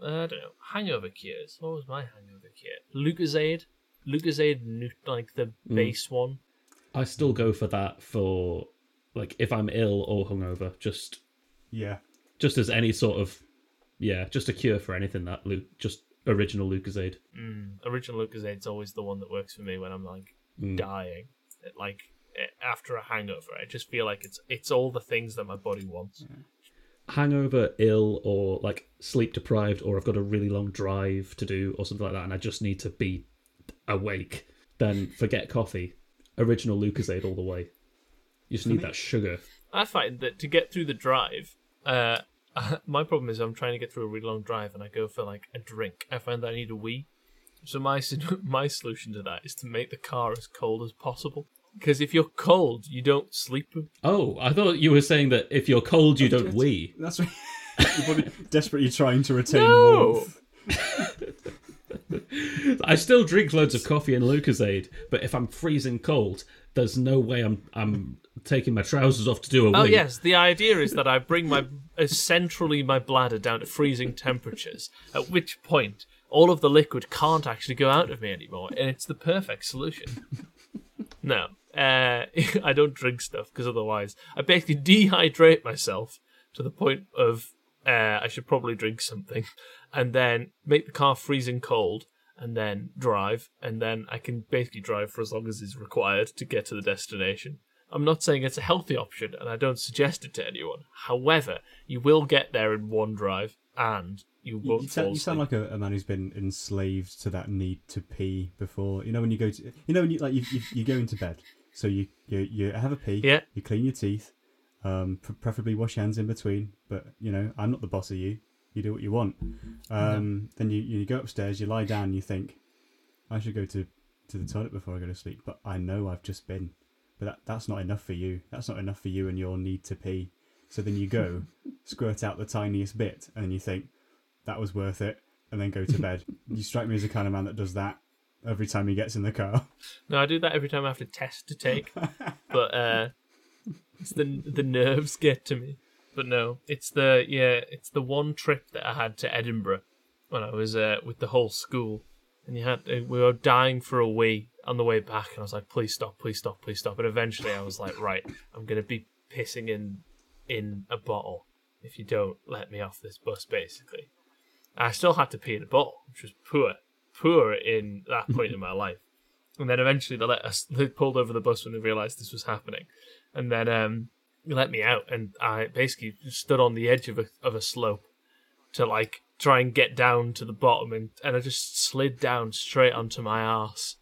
I don't know. Hangover cures. What was my hangover cure? Lucozade. Lucozade, nu- like the Mm. base one. I still go for that for like if I'm ill or hungover, just Yeah, just as any sort of yeah, just a cure for anything that Lu- just original Lucozade. Mm, original Lucozade's always the one that works for me when I'm like Mm. dying. It, like eh, after a hangover, I just feel like it's it's all the things that my body wants. Hangover, ill, or like sleep deprived, or I've got a really long drive to do, or something like that, and I just need to be awake. Then forget coffee. Original Lucozade all the way. You just need me- that sugar. I find that to get through the drive, uh, my problem is I'm trying to get through a really long drive and I go for like a drink. I find that I need a wee. So my my solution to that is to make the car as cold as possible. Because if you're cold, you don't sleep. Oh, I thought you were saying that if you're cold, you don't Yes. wee. That's right. You're probably desperately trying to retain No! warmth. I still drink loads of coffee and Lucozade, but if I'm freezing cold, there's no way I'm I'm taking my trousers off to do a wee. Oh yes, the idea is that I bring my uh, centrally my bladder down to freezing temperatures. At which point, all of the liquid can't actually go out of me anymore, and it's the perfect solution. no, uh, I don't drink stuff because otherwise, I basically dehydrate myself to the point of uh, I should probably drink something, and then make the car freezing cold, and then drive, and then I can basically drive for as long as is required to get to the destination. I'm not saying it's a healthy option, and I don't suggest it to anyone. However, you will get there in one drive, and you won't you, fall sound, you sound like a, a man who's been enslaved to that need to pee before. You know when you go to, you know when you like you, you, you go into bed, so you, you you have a pee, Yeah. you clean your teeth, um, pr- preferably wash your hands in between. But you know I'm not the boss of you. You do what you want. Um, Then you you go upstairs, you lie down, you think, I should go to to the toilet before I go to sleep. But I know I've just been. But that that's not enough for you. That's not enough for you and your need to pee. So then you go, squirt out the tiniest bit, and you think, that was worth it, and then go to bed. you strike me as the kind of man that does that every time he gets in the car. No, I do that every time I have to test to take, but uh, it's the the nerves get to me. But no, it's the yeah, it's the one trip that I had to Edinburgh when I was uh, with the whole school, and you had uh, we were dying for a wee on the way back, and I was like, please stop, please stop, please stop. And eventually, I was like, right, I'm gonna be pissing in in a bottle if you don't let me off this bus, basically. I still had to pee in a bottle, which was poor, poor in that point in my life. And then eventually they let us. They pulled over the bus when they realised this was happening, and then um, let me out, and I basically stood on the edge of a of a slope to like try and get down to the bottom, and and I just slid down straight onto my arse,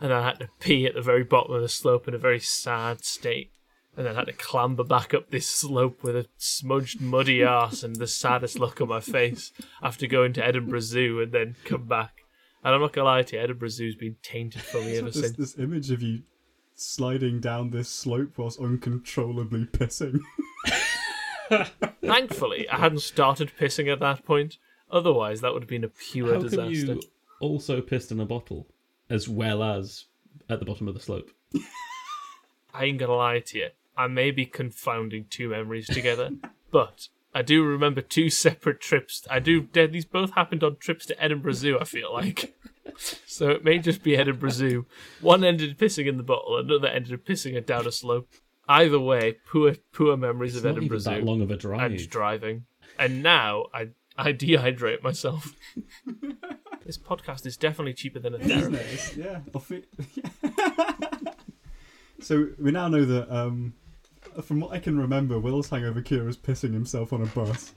and I had to pee at the very bottom of the slope in a very sad state. And then I had to clamber back up this slope with a smudged, muddy ass and the saddest look on my face after going to Edinburgh Zoo and then come back. And I'm not gonna lie to you, Edinburgh Zoo's been tainted for me ever this, since. this image of you sliding down this slope whilst uncontrollably pissing. Thankfully, I hadn't started pissing at that point. Otherwise, that would have been a pure How disaster. come you also pissed in a bottle as well as at the bottom of the slope? I ain't gonna lie to you. I may be confounding two memories together, but I do remember two separate trips. I do. These both happened on trips to Edinburgh Zoo. I feel like, so it may just be Edinburgh Zoo. One ended pissing in the bottle, another ended pissing it down a slope. Either way, poor, poor memories It's of Edinburgh even that long of a drive. and driving. And now I, I dehydrate myself. This podcast is definitely cheaper than a Isn't therapy. it? Yeah. So we now know that, um, from what I can remember, Will's hangover cure is pissing himself on a bus.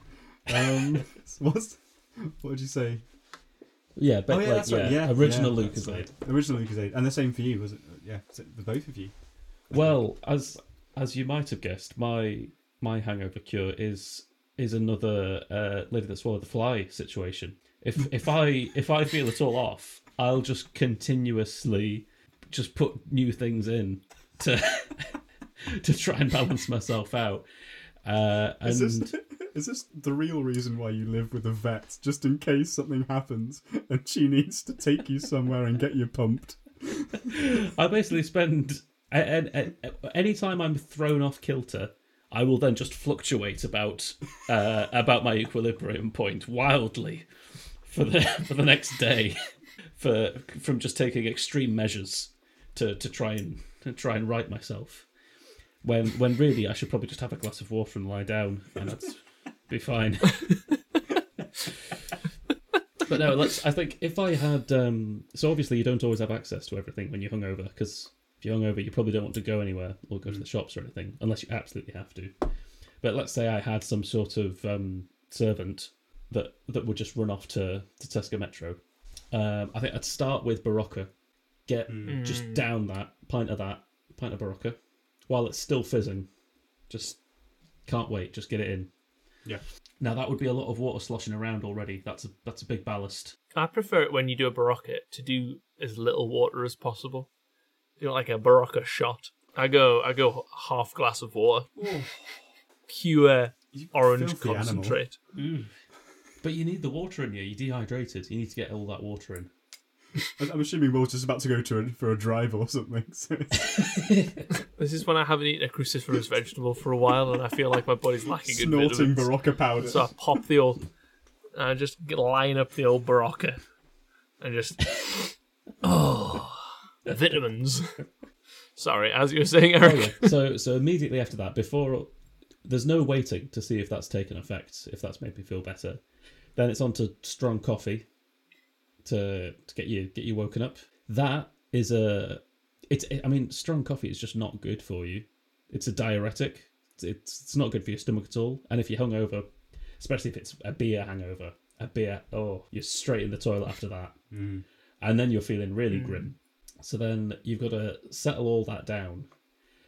Um, so what's what did you say? Yeah, but oh yeah, like that's yeah, right. Yeah, original yeah, that's Lucozade. right. Original Lucozade, and the same for you, was it? Yeah, was it the both of you. Well, as as you might have guessed, my my hangover cure is is another uh, lady that swallowed the fly situation. If if I if I feel at all off, I'll just continuously just put new things in to to try and balance myself out. Uh, and Is this is this the real reason why you live with a vet, just in case something happens and she needs to take you somewhere and get you pumped? I basically spend any time I'm thrown off kilter, I will then just fluctuate about uh, about my equilibrium point wildly for the for the next day, for from just taking extreme measures to, to try and to try and right myself. When when really I should probably just have a glass of water and lie down and that's be fine. but no, let's. I think if I had, um, so obviously you don't always have access to everything when you're hungover because if you're hungover, you probably don't want to go anywhere or go to the shops or anything unless you absolutely have to. But let's say I had some sort of um, servant that that would just run off to to Tesco Metro. Um, I think I'd start with Berocca, get just down that pint of that pint of Berocca while it's still fizzing. Just can't wait. Just get it in. Yeah. Now that would be a lot of water sloshing around already. That's a that's a big ballast. I prefer it when you do a berocca to do as little water as possible. You know, like a berocca shot. I go, I go half glass of water, pure orange concentrate. animal. Concentrate. But you need the water in you. You're dehydrated. You need to get all that water in. I- I'm assuming Will's just about to go to a, for a drive or something. So This is when I haven't eaten a cruciferous vegetable for a while, and I feel like my body's lacking in snorting vitamins. Berocca powder. So I pop the old, I just line up the old berocca, and just oh, vitamins. Sorry, as you were saying, oh, Eric. Oh, yeah. so so immediately after that, before there's no waiting to see if that's taken effect, if that's made me feel better. Then it's on to strong coffee to to get you get you woken up. That is a it's I mean strong coffee is just not good for you. It's a diuretic. It's it's, it's not good for your stomach at all. And if you're hungover, especially if it's a beer hangover, a beer, oh, you're straight in the toilet after that. Mm. And then you're feeling really grim. So then you've got to settle all that down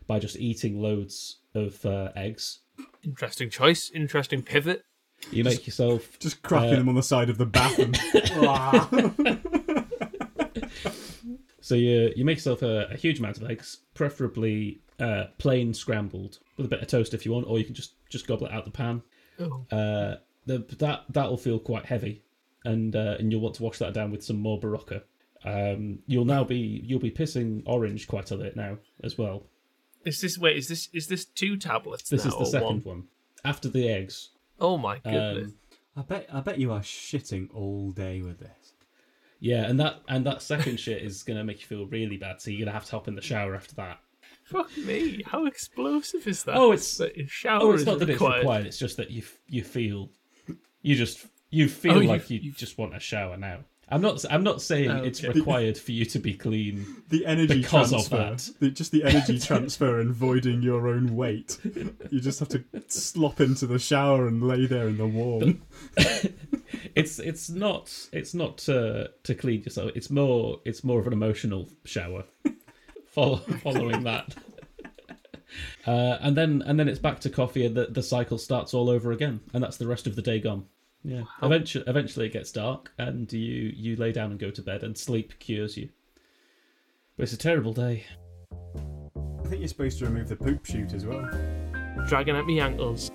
by just eating loads of uh, eggs. Interesting choice. Interesting pivot. You make yourself Just cracking Uh, them on the side of the bathroom. So you you make yourself a, a huge amount of eggs, preferably uh, plain scrambled with a bit of toast if you want, or you can just just gobble it out the pan. Oh, Uh, the, that that'll feel quite heavy, and uh, and you'll want to wash that down with some more berocca. Um, you'll now be you'll be pissing orange quite a bit now as well. is this wait? Is this is this two tablets? This now, is the or second one? one after the eggs. Oh my goodness! Um, I bet I bet you are shitting all day with this. yeah, and that and that second shit is gonna make you feel really bad. So you're gonna have to hop in the shower after that. Fuck me! How explosive is that? Oh, it's- that shower Oh, it's not that required. it's required. It's just that you you feel you just you feel Oh, you- like you, you- just want a shower now. I'm not I'm not saying it's required for you to be clean. The energy Because of transfer, that. The, just the energy transfer and voiding your own weight. You just have to slop into the shower and lay there in the warm. It's it's not it's not to to clean yourself. It's more it's more of an emotional shower. Follow, following that. Uh, and then and then it's back to coffee and the, the cycle starts all over again and that's the rest of the day gone. Yeah. Eventually eventually it gets dark and you you lay down and go to bed and sleep cures you. But it's a terrible day. I think you're supposed to remove the poop chute as well. Dragging at me ankles.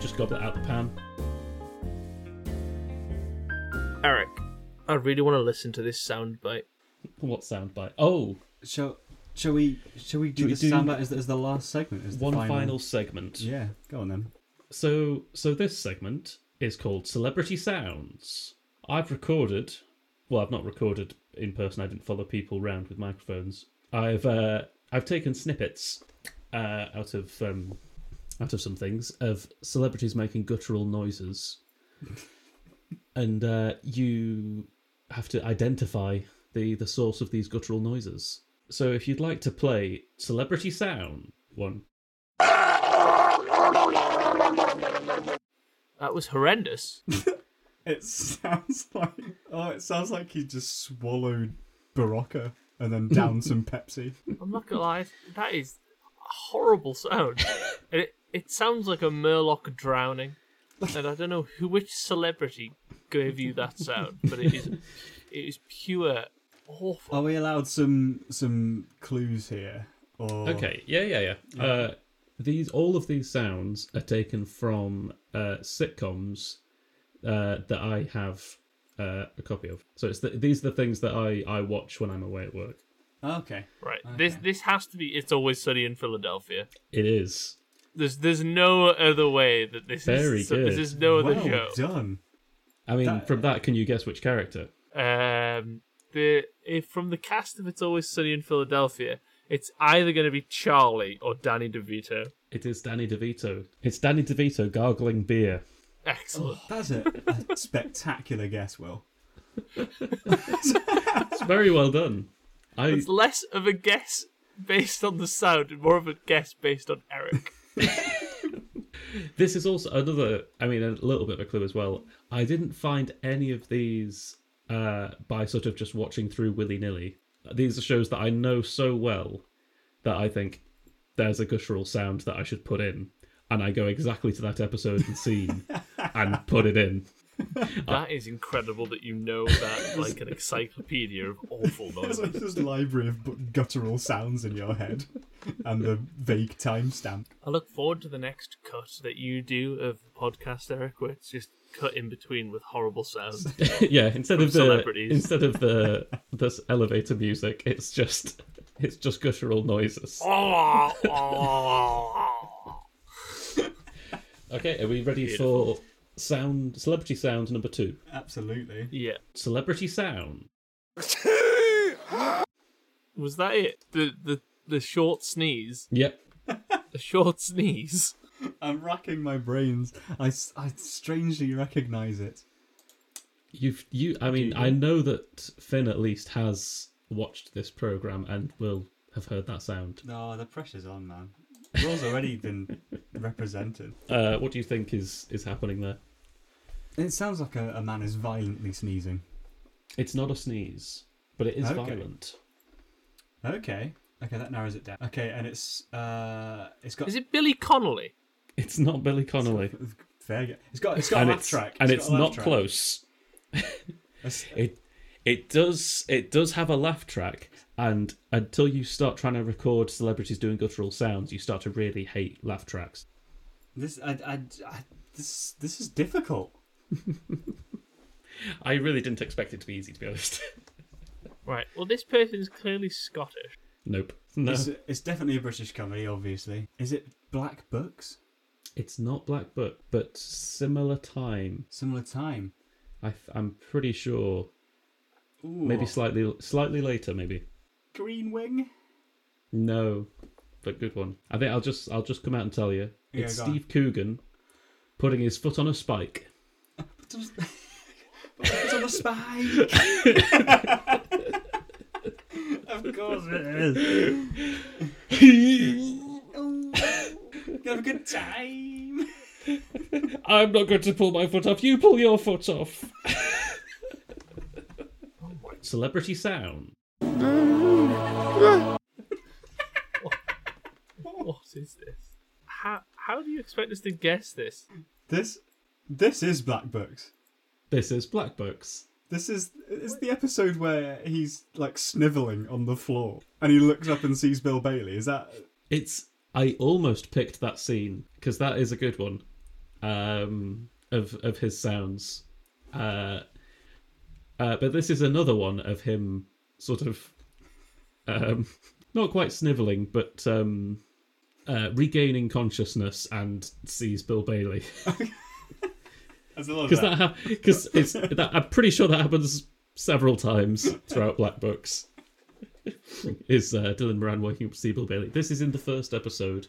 Just gobble it out the pan. Eric, I really want to listen to this soundbite. What soundbite? Oh, Shall shall we shall we do Shall we this do- soundbite as, the- as the last segment? As the one final segment. Yeah, go on then. So, so this segment is called Celebrity Sounds. I've recorded, well, I've not recorded in person. I didn't follow people round with microphones. I've uh, I've taken snippets uh, out of um, out of some things of celebrities making guttural noises, and uh, you have to identify the the source of these guttural noises. So, if you'd like to play Celebrity Sound one, That was horrendous. It sounds like oh, it sounds like he just swallowed Berocca and then downed some Pepsi. I'm not gonna lie, that is a horrible sound. it it sounds like a Murloc drowning, and I don't know who which celebrity gave you that sound, but it is it is pure awful. Are we allowed some some clues here? Or Okay, yeah, yeah, yeah. Uh, these all of these sounds are taken from uh, sitcoms uh, that I have uh, a copy of. So it's the, these are the things that I, I watch when I'm away at work. Okay. Right, this Okay. this has to be. It's always sunny in Philadelphia. It is. There's there's no other way that this Very is. so This good. is no other well show. done. I mean, That- from that, can you guess which character? Um, the if from the cast of It's Always Sunny in Philadelphia, it's either going to be Charlie or Danny DeVito. It is Danny DeVito. It's Danny DeVito gargling beer. Excellent. That's a, a spectacular guess, Will. It's very well done. I It's less of a guess based on the sound and more of a guess based on Eric. This is also another, I mean, a little bit of a clue as well. I didn't find any of these uh, by sort of just watching through willy nilly. These are shows that I know so well that I think there's a guttural sound that I should put in. and I go exactly to that episode and scene and put it in. That is incredible that you know that like an encyclopedia of awful There's noises. like this library of bu- guttural sounds in your head, and the vague timestamp. I look forward to the next cut that you do of the podcast, Eric, where it's just cut in between with horrible sounds. yeah, instead of the celebrities. instead of the this elevator music, it's just it's just guttural noises. Okay, are we ready Beautiful. for sound celebrity sound number two? Absolutely. yeah. Celebrity sound. Was that it? The the the short sneeze. Yep. The short sneeze. I'm racking my brains. I, I strangely recognise it. You've you I mean, I know that Finn at least has watched this program and will have heard that sound. No, the pressure's on, man. Raw's already been represented. Uh, what do you think is is happening there? It sounds like a, a man is violently sneezing. It's not a sneeze, but it is Okay. violent. Okay. Okay, that narrows it down. Okay, and it's uh, it's got Is it Billy Connolly? It's not Billy Connolly. fair. ge- It's got it's got and a laugh it's track, and got it's not track. close. It it does it does have a laugh track, and until you start trying to record celebrities doing guttural sounds, you start to really hate laugh tracks. This I, I, I this this is difficult. I really didn't expect it to be easy, to be honest. Right. Well, this person is clearly Scottish. nope. No, It's, it's definitely a British comedy, obviously. Is it Black Books? It's not Black Book, but similar time. Similar time. I th- I'm pretty sure. Ooh. Maybe slightly slightly later, maybe. Green Wing. No, but good one. I think I'll just I'll just come out and tell you. Yeah, it's go on. Steve Coogan putting his foot on a spike. On a spike. of course it is. Have a good time. I'm not going to pull my foot off. You pull your foot off. Celebrity sound. What is this? How how do you expect us to guess this? This, this is Black Books. This is Black Books. This is it's the episode where he's like sniveling on the floor and he looks up and sees Bill Bailey. Is that It's. I almost picked that scene because that is a good one. Um, of of his sounds. Uh, uh, but this is another one of him sort of, um, not quite sniveling, but um, uh, regaining consciousness and sees Bill Bailey. There's a lot of because that. because it's that I'm pretty sure that happens several times throughout Black Books. is uh, Dylan Moran waking up to see Bill Bailey? This is in the first episode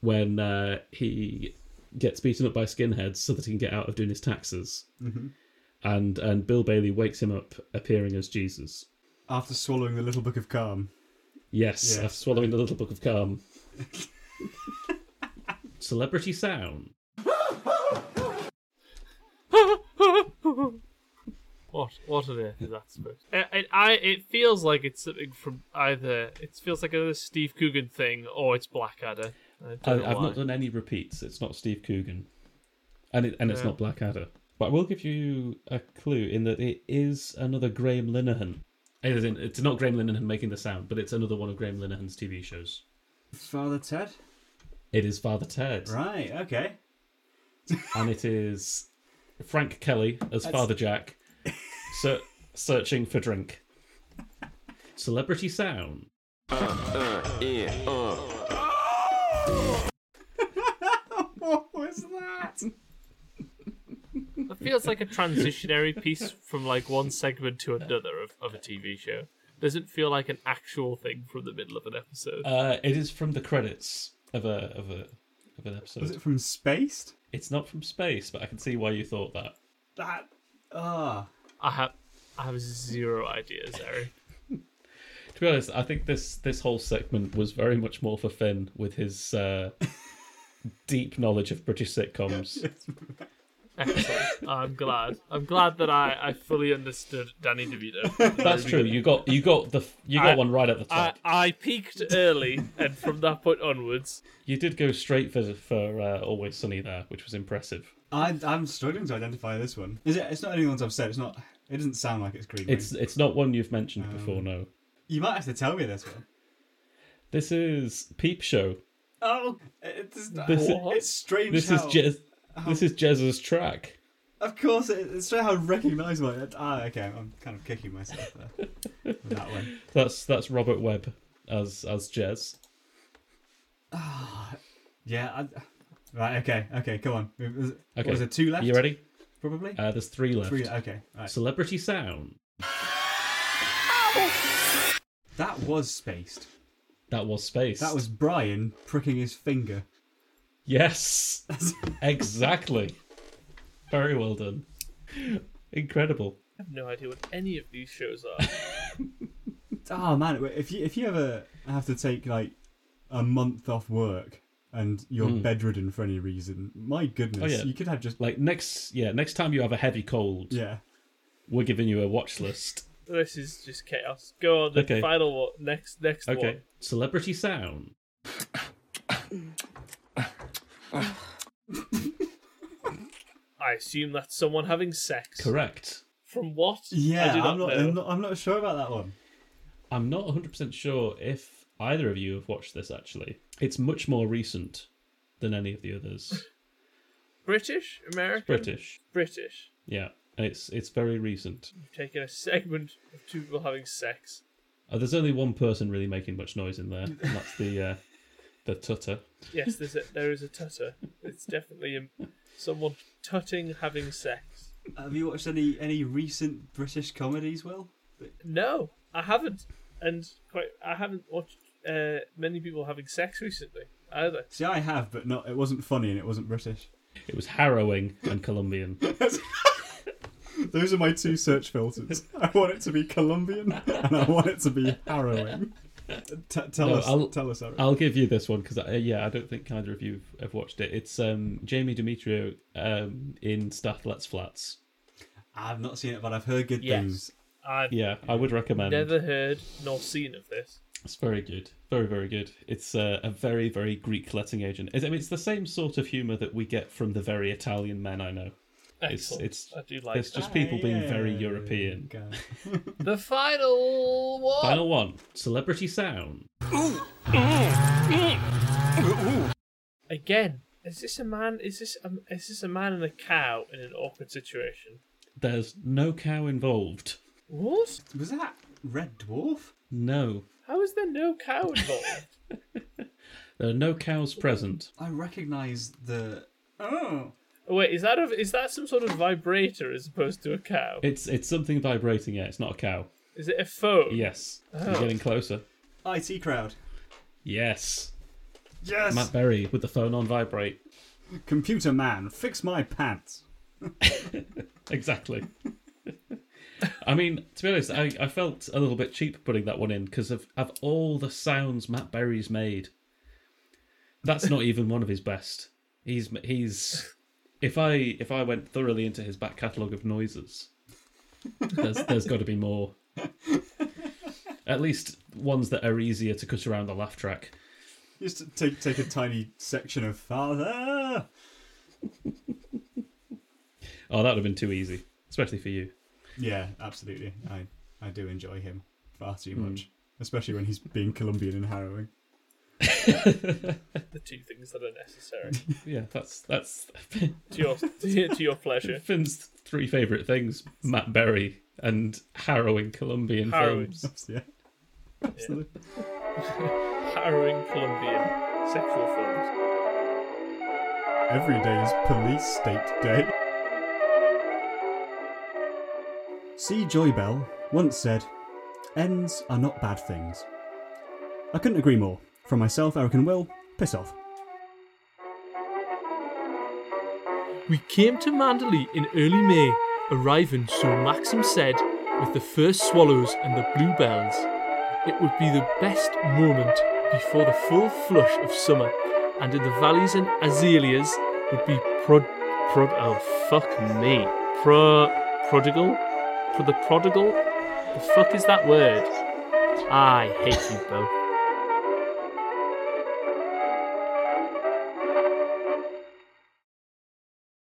when uh, he gets beaten up by skinheads so that he can get out of doing his taxes, Mhm. and and Bill Bailey wakes him up appearing as Jesus. After swallowing the Little Book of Calm. Yes, Yes. after swallowing the Little Book of Calm. Celebrity sound. What what on earth is that supposed? It, it, I it feels like it's something from either it feels like another Steve Coogan thing or it's Blackadder. I I, I've why. not done any repeats. It's not Steve Coogan, and it, and it's Yeah. not Blackadder. But I will give you a clue in that it is another Graham Linehan. As in, it's not Graham Linehan making the sound, but it's another one of Graham Linehan's TV shows. Father Ted? It is Father Ted, Right, okay. and it is Frank Kelly as That's- Father Jack, ser- searching for drink. Celebrity sound. what was that? It feels like a transitionary piece from like one segment to another of, of a TV show. Doesn't feel like an actual thing from the middle of an episode. Uh, it is from the credits of a of a of an episode. Was it from Spaced? It's not from space, but I can see why you thought that. That. Ah. I have I have zero ideas, Eric. To be honest, I think this this whole segment was very much more for Finn with his uh, deep knowledge of British sitcoms. Excellent. I'm glad. I'm glad that I, I fully understood Danny DeVito. That's true. You got you got the you got I- one right at the I, top. I peaked early, and from that point onwards, you did go straight for for uh, Always Sunny there, which was impressive. I, I'm struggling to identify this one. Is it? It's not any ones I've said. It's not. It doesn't sound like it's Green. It's it's not one you've mentioned before. Um, No, You might have to tell me this one. this is Peep Show. Oh, it's, This is- it's strange. This is how, Jez. This is Jez's track. Of course, it, it's strange how recognisable. It, ah, okay. I'm kind of kicking myself there with that one. That's that's Robert Webb as as Jez. Yeah. I, right. Okay. Okay. Come on. Was, Okay. What was it two left? Are you ready? Probably. Uh, there's three left. Three. Okay. Right. Celebrity Sound. That was spaced. That was space. That was Brian pricking his finger. yes, exactly. Very well done. Incredible. I have no idea what any of these shows are. Oh man, if you if you ever have to take like a month off work and you're Hmm. bedridden for any reason, my goodness, Oh, yeah. you could have just Like next, yeah, next time you have a heavy cold, yeah. we're giving you a watch list. this is just chaos. Go on, the Okay. final one. Next, next Okay, one. Celebrity Sound. I assume that's someone having sex. Correct. From what? Yeah, I do not I'm not, know. I'm not. I'm not sure about that one. I'm not 100% sure if either of you have watched this actually. It's much more recent than any of the others. British, American, British. British. Yeah, and it's it's very recent. Taking a segment of two people having sex. Uh, there's only one person really making much noise in there, and that's the uh, the tutter. Yes, there's a, there is a tutter. It's definitely um, someone tutting having sex. Have you watched any any recent British comedies? Will No, I haven't, and quite I haven't watched uh, many people having sex recently either. see, I have, but not. It wasn't funny and it wasn't British. It was harrowing and Colombian. Those are my two search filters. I want it to be Colombian and I want it to be harrowing. T- tell No, us. I'll- tell us. Aaron. I'll give you this one because uh, yeah, I don't think either of you have watched it. It's um, Jamie Demetriou um, in Stath Lets Flats. I've not seen it, but I've heard good Yes. things. I've Yeah, I would recommend. never heard nor seen of this. It's very good, very very good. It's uh, a very very Greek letting agent. It's, I mean, it's the same sort of humour that we get from the very Italian men I know. It's Excellent. it's I do like it's that. just people being very European. The final one. Final one, celebrity sound. Again, is this a man? Is this a, is this a man and a cow in an awkward situation? There's no cow involved. What? Was that Red Dwarf? No, How is there no cow involved? there are no cows present. I recognise the. Oh. oh, wait, is that a, is that some sort of vibrator as opposed to a cow? It's it's something vibrating. Yeah, it's not a cow. Is it a phone? Yes, Oh. you're getting closer. IT crowd. Yes, Yes. Matt Berry with the phone on vibrate. Computer man, fix my pants. Exactly. I mean, to be honest, I, I felt a little bit cheap putting that one in because of, of all the sounds Matt Berry's made. That's not even one of his best. He's he's if I if I went thoroughly into his back catalogue of noises, there's there's got to be more. At least ones that are easier to cut around the laugh track. Just to take take a tiny section of father. Oh, that would have been too easy, especially for you. Yeah, absolutely. I I do enjoy him far too Hmm. much, especially when he's being Colombian and harrowing. The two things that are necessary Yeah, that's that's to your to, to your pleasure. Finn's three favourite things: Matt Berry and harrowing Colombian Harrowing. films. yeah. Absolutely. Harrowing Colombian sexual films. Every day is police state day. C. Joy Bell once said, Ends are not bad things. I couldn't agree more. From myself, Eric and Will, piss off. We came to Manderley in early May, arriving, so Maxim said, with the first swallows and the bluebells. It would be the best moment before the full flush of summer, and in the valleys and azaleas would be pro- Prod. Oh fuck me. Pro. Prodigal. Pro the prodigal. The fuck is that word? I hate you both.